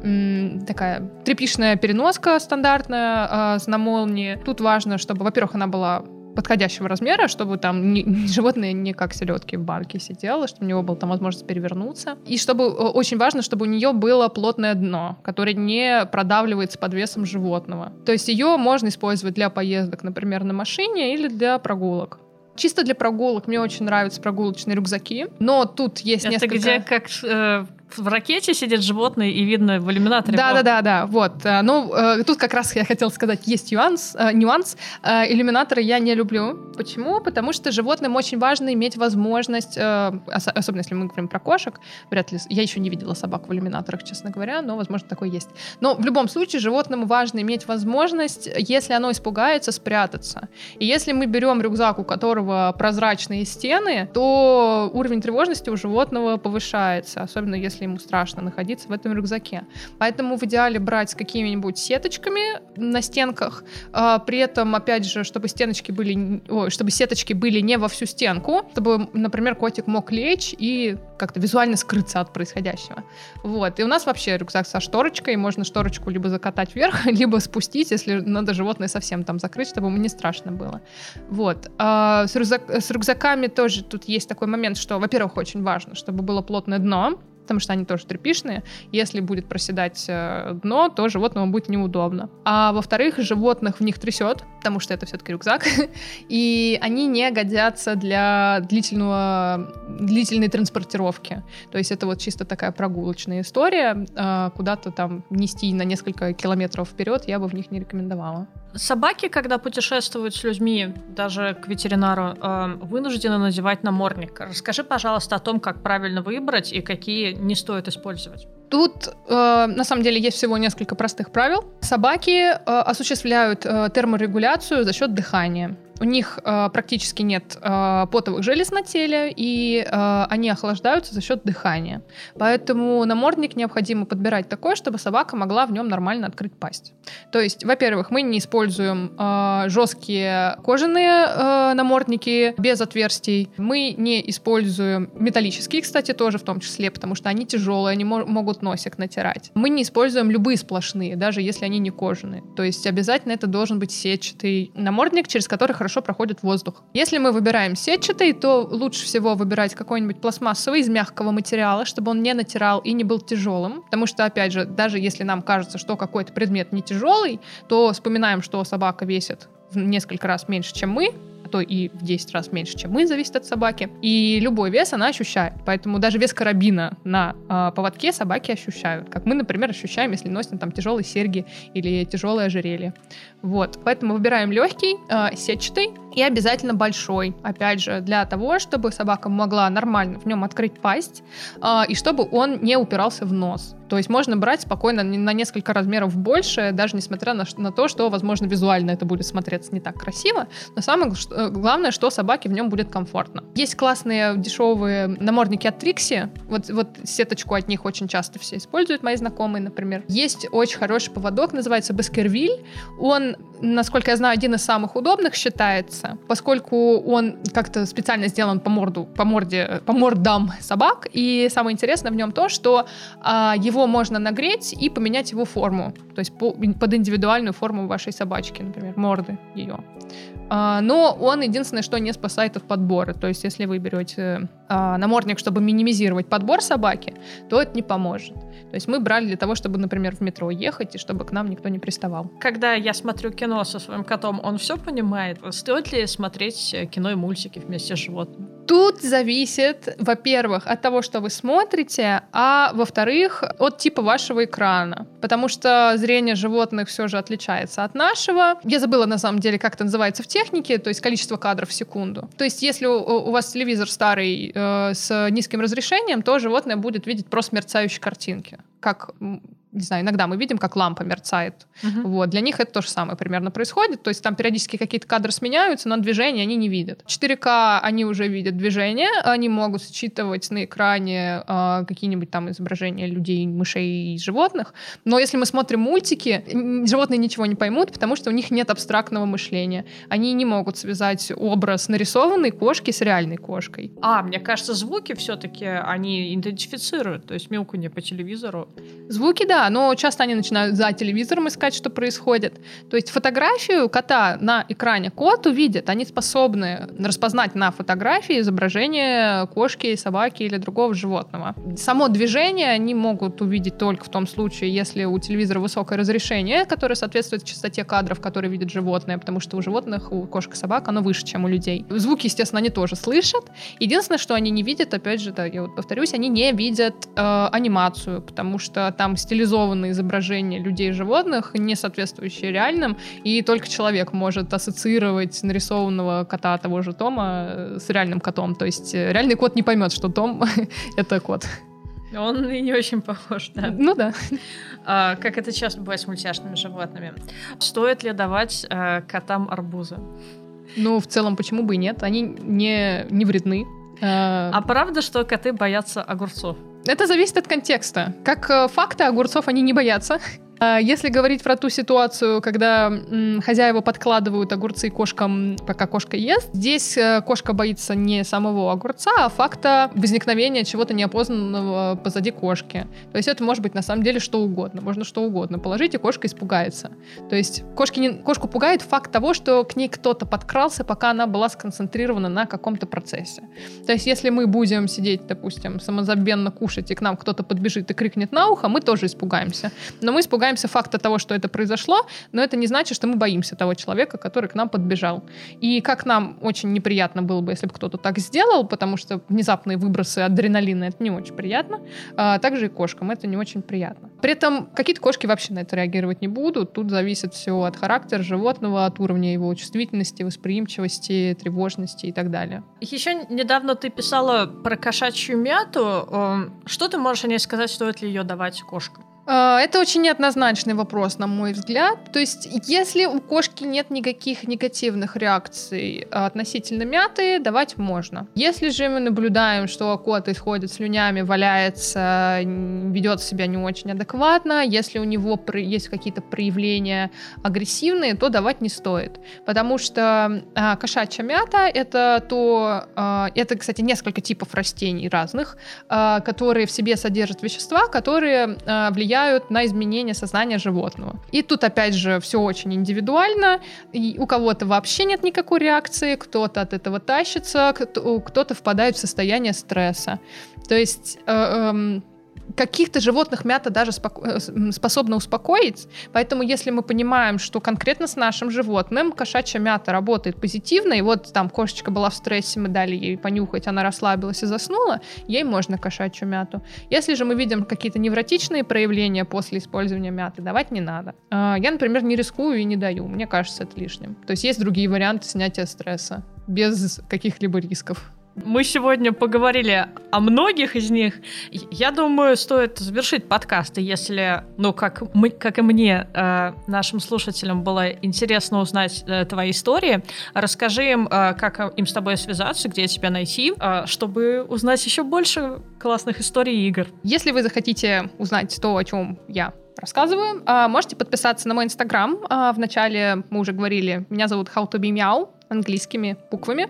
такая тряпичная переноска стандартная с на молнии. Тут важно, чтобы, во-первых, она была подходящего размера, чтобы там не, животное не как селедки в банке сидело, чтобы у него была там возможность перевернуться. И чтобы очень важно, чтобы у нее было плотное дно, которое не продавливается под весом животного. То есть ее можно использовать для поездок, например, на машине или для прогулок. Чисто для прогулок мне очень нравятся прогулочные рюкзаки, но тут есть Это несколько... где как э, в ракете сидит животное и видно в иллюминаторе. Да, да, да, да. Вот. Э, ну, э, тут как раз я хотела сказать, есть нюанс. Э, нюанс. Иллюминаторы я не люблю. Почему? Потому что животным очень важно иметь возможность, особенно если мы говорим про кошек, вряд ли, я еще не видела собак в иллюминаторах, честно говоря, но, возможно, такое есть. Но в любом случае животному важно иметь возможность, если оно испугается, спрятаться. И если мы берем рюкзак, у которого прозрачные стены, то уровень тревожности у животного повышается, особенно если если ему страшно находиться в этом рюкзаке. Поэтому в идеале брать с какими-нибудь сеточками на стенках, а, при этом, опять же, чтобы стеночки были, о, чтобы сеточки были не во всю стенку, чтобы, например, котик мог лечь и как-то визуально скрыться от происходящего. Вот. И у нас вообще рюкзак со шторочкой, можно шторочку либо закатать вверх, либо спустить, если надо животное совсем там закрыть, чтобы ему не страшно было. Вот. А с, рюкзак, с рюкзаками тоже тут есть такой момент, что, во-первых, очень важно, чтобы было плотное дно, потому что они тоже тряпишные. Если будет проседать э, дно, то животному будет неудобно. А во-вторых, животных в них трясет, потому что это все-таки рюкзак, и они не годятся для длительного, длительной транспортировки. То есть это вот чисто такая прогулочная история, а, куда-то там нести на несколько километров вперед я бы в них не рекомендовала. Собаки, когда путешествуют с людьми, даже к ветеринару, э, вынуждены надевать намордник. Расскажи, пожалуйста, о том, как правильно выбрать и какие не стоит использовать. Тут э, на самом деле есть всего несколько простых правил. Собаки э, осуществляют э, терморегуляцию за счет дыхания. У них э, практически нет э, потовых желез на теле, и э, они охлаждаются за счет дыхания. Поэтому намордник необходимо подбирать такой, чтобы собака могла в нем нормально открыть пасть. То есть, во-первых, мы не используем э, жесткие кожаные э, намордники без отверстий. Мы не используем металлические, кстати, тоже в том числе, потому что они тяжелые, они мо- могут носик натирать. Мы не используем любые сплошные, даже если они не кожаные. То есть обязательно это должен быть сетчатый намордник, через который хорошо проходит воздух. Если мы выбираем сетчатый, то лучше всего выбирать какой-нибудь пластмассовый из мягкого материала, чтобы он не натирал и не был тяжелым. Потому что, опять же, даже если нам кажется, что какой-то предмет не тяжелый, то вспоминаем, что собака весит в несколько раз меньше, чем мы, а то и в 10 раз меньше, чем мы, зависит от собаки. И любой вес она ощущает. Поэтому даже вес карабина на э, поводке собаки ощущают. Как мы, например, ощущаем, если носим там тяжелые серьги или тяжелое ожерелье. Вот. Поэтому выбираем легкий, э, сетчатый и обязательно большой. Опять же, для того, чтобы собака могла нормально в нем открыть пасть э, и чтобы он не упирался в нос. То есть можно брать спокойно на несколько размеров больше, даже несмотря на, на то, что, возможно, визуально это будет смотреться не так красиво. Но самое главное, что собаке в нем будет комфортно. Есть классные дешевые намордники от Трикси. Вот, вот сеточку от них очень часто все используют, мои знакомые, например. Есть очень хороший поводок, называется Баскервиль. Он, насколько я знаю, один из самых удобных считается, поскольку он как-то специально сделан по морду, по морде, по мордам собак. И самое интересное в нем то, что а, его можно нагреть и поменять его форму. То есть по, под индивидуальную форму вашей собачки, например, морды ее. А, но он единственное, что не спасает от подбора. То есть если вы берете а, намордник, чтобы минимизировать подбор собаки, то это не поможет. То есть мы брали для того, чтобы, например, в метро ехать, и чтобы к нам никто не приставал. Когда я смотрю кино со своим котом, он все понимает? Стоит ли смотреть кино и мультики вместе с животным? Тут зависит, во-первых, от того, что вы смотрите, а во-вторых, от типа вашего экрана. Потому что зрение животных все же отличается от нашего. Я забыла, на самом деле, как это называется в технике, то есть количество кадров в секунду. То есть если у, у вас телевизор старый э, с низким разрешением, то животное будет видеть просто мерцающие картинки. Как не знаю, иногда мы видим, как лампа мерцает. Uh-huh. Вот. Для них это то же самое примерно происходит. То есть там периодически какие-то кадры сменяются, но движения они не видят. 4К они уже видят движение, они могут считывать на экране э, какие-нибудь там изображения людей, мышей и животных. Но если мы смотрим мультики, животные ничего не поймут, потому что у них нет абстрактного мышления. Они не могут связать образ нарисованной кошки с реальной кошкой. А, мне кажется, звуки все-таки они идентифицируют, то есть мяуканье по телевизору. Звуки, да, но часто они начинают за телевизором искать, что происходит. То есть фотографию кота на экране кот увидит, они способны распознать на фотографии изображение кошки, собаки или другого животного. Само движение они могут увидеть только в том случае, если у телевизора высокое разрешение, которое соответствует частоте кадров, которые видит животное, потому что у животных, у кошек и собак, оно выше, чем у людей. Звуки, естественно, они тоже слышат. Единственное, что они не видят, опять же, да, я вот повторюсь, они не видят э, анимацию, потому что там стилизованные стилизованные изображения людей и животных, не соответствующие реальным, и только человек может ассоциировать нарисованного кота того же Тома э, с реальным котом. То есть э, реальный кот не поймет, что Том — это кот. Он и не очень похож, да. Ну да. А, как это часто бывает с мультяшными животными. Стоит ли давать а, котам арбузы? Ну, в целом, почему бы и нет? Они не, не вредны. А... а правда, что коты боятся огурцов? Это зависит от контекста. Как э, факты, огурцов они не боятся. А если говорить про ту ситуацию, когда м, хозяева подкладывают огурцы кошкам, пока кошка ест, здесь э, кошка боится не самого огурца, а факта возникновения чего-то неопознанного позади кошки. То есть это может быть на самом деле что угодно. Можно что угодно положить, и кошка испугается. То есть кошки не, кошку пугает факт того, что к ней кто-то подкрался, пока она была сконцентрирована на каком-то процессе. То есть если мы будем сидеть, допустим, самозабвенно кушать, и к нам кто-то подбежит и крикнет на ухо, мы тоже испугаемся. Но мы испугаемся пугаемся факта того, что это произошло, но это не значит, что мы боимся того человека, который к нам подбежал. И как нам очень неприятно было бы, если бы кто-то так сделал, потому что внезапные выбросы адреналина — это не очень приятно, а также и кошкам это не очень приятно. При этом какие-то кошки вообще на это реагировать не будут. Тут зависит все от характера животного, от уровня его чувствительности, восприимчивости, тревожности и так далее. Еще недавно ты писала про кошачью мяту. Эм, что ты можешь о ней сказать, стоит ли ее давать кошкам? А, это очень неоднозначный вопрос, на мой взгляд. То есть, если у кошки нет никаких негативных реакций относительно мяты, давать можно. Если же мы наблюдаем, что кот исходит слюнями, валяется, ведет себя не очень адекватно, если у него есть какие-то проявления агрессивные, то давать не стоит. Потому что а, кошачья мята это то, а, это, кстати, несколько типов растений разных, а, которые в себе содержат вещества, которые а, влияют влияют на изменение сознания животного. И тут, опять же, все очень индивидуально. И у кого-то вообще нет никакой реакции, кто-то от этого тащится, кто-то впадает в состояние стресса. То есть... Э, э, каких-то животных мята даже споко- э, способна успокоить. Поэтому, если мы понимаем, что конкретно с нашим животным кошачья мята работает позитивно, и вот там кошечка была в стрессе, мы дали ей понюхать, она расслабилась и заснула, ей можно кошачью мяту. Если же мы видим какие-то невротичные проявления после использования мяты, давать не надо. А, я, например, не рискую и не даю. Мне кажется, это лишним. То есть есть другие варианты снятия стресса без каких-либо рисков. Мы сегодня поговорили о многих из них. Я думаю, стоит завершить подкаст, если, ну, как, мы, как и мне, э, нашим слушателям было интересно узнать э, твои истории, расскажи им, э, как им с тобой связаться, где тебя найти, э, чтобы узнать еще больше классных историй и игр. Если вы захотите узнать то, о чем я рассказываю. А, можете подписаться на мой инстаграм. А, вначале мы уже говорили, меня зовут How to be Meow английскими буквами.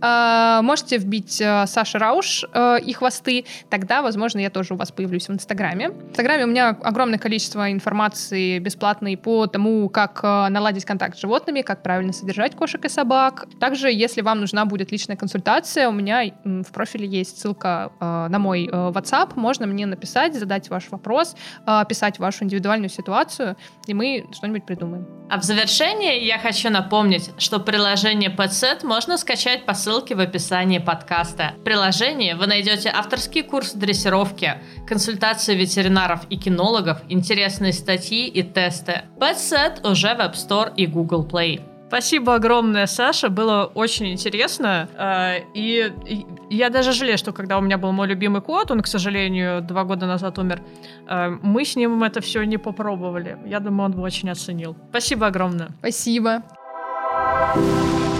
А, можете вбить э, Саша Рауш э, и хвосты, тогда, возможно, я тоже у вас появлюсь в Инстаграме. В Инстаграме у меня огромное количество информации бесплатной по тому, как э, наладить контакт с животными, как правильно содержать кошек и собак. Также, если вам нужна будет личная консультация, у меня в профиле есть ссылка на мой WhatsApp, можно мне написать, задать ваш вопрос, описать вашу индивидуальную ситуацию, и мы что-нибудь придумаем. А в завершение я хочу напомнить, что приложение PetSet можно скачать по ссылке в описании подкаста. В приложении вы найдете авторский курс дрессировки, консультации ветеринаров и кинологов, интересные статьи и тесты. PetSet уже в App Store и Google Play. Спасибо огромное, Саша. Было очень интересно. Э, и я даже жалею, что когда у меня был мой любимый кот, он, к сожалению, два года назад умер, э, мы с ним это все не попробовали. Я думаю, он бы очень оценил. Спасибо огромное. Спасибо. thank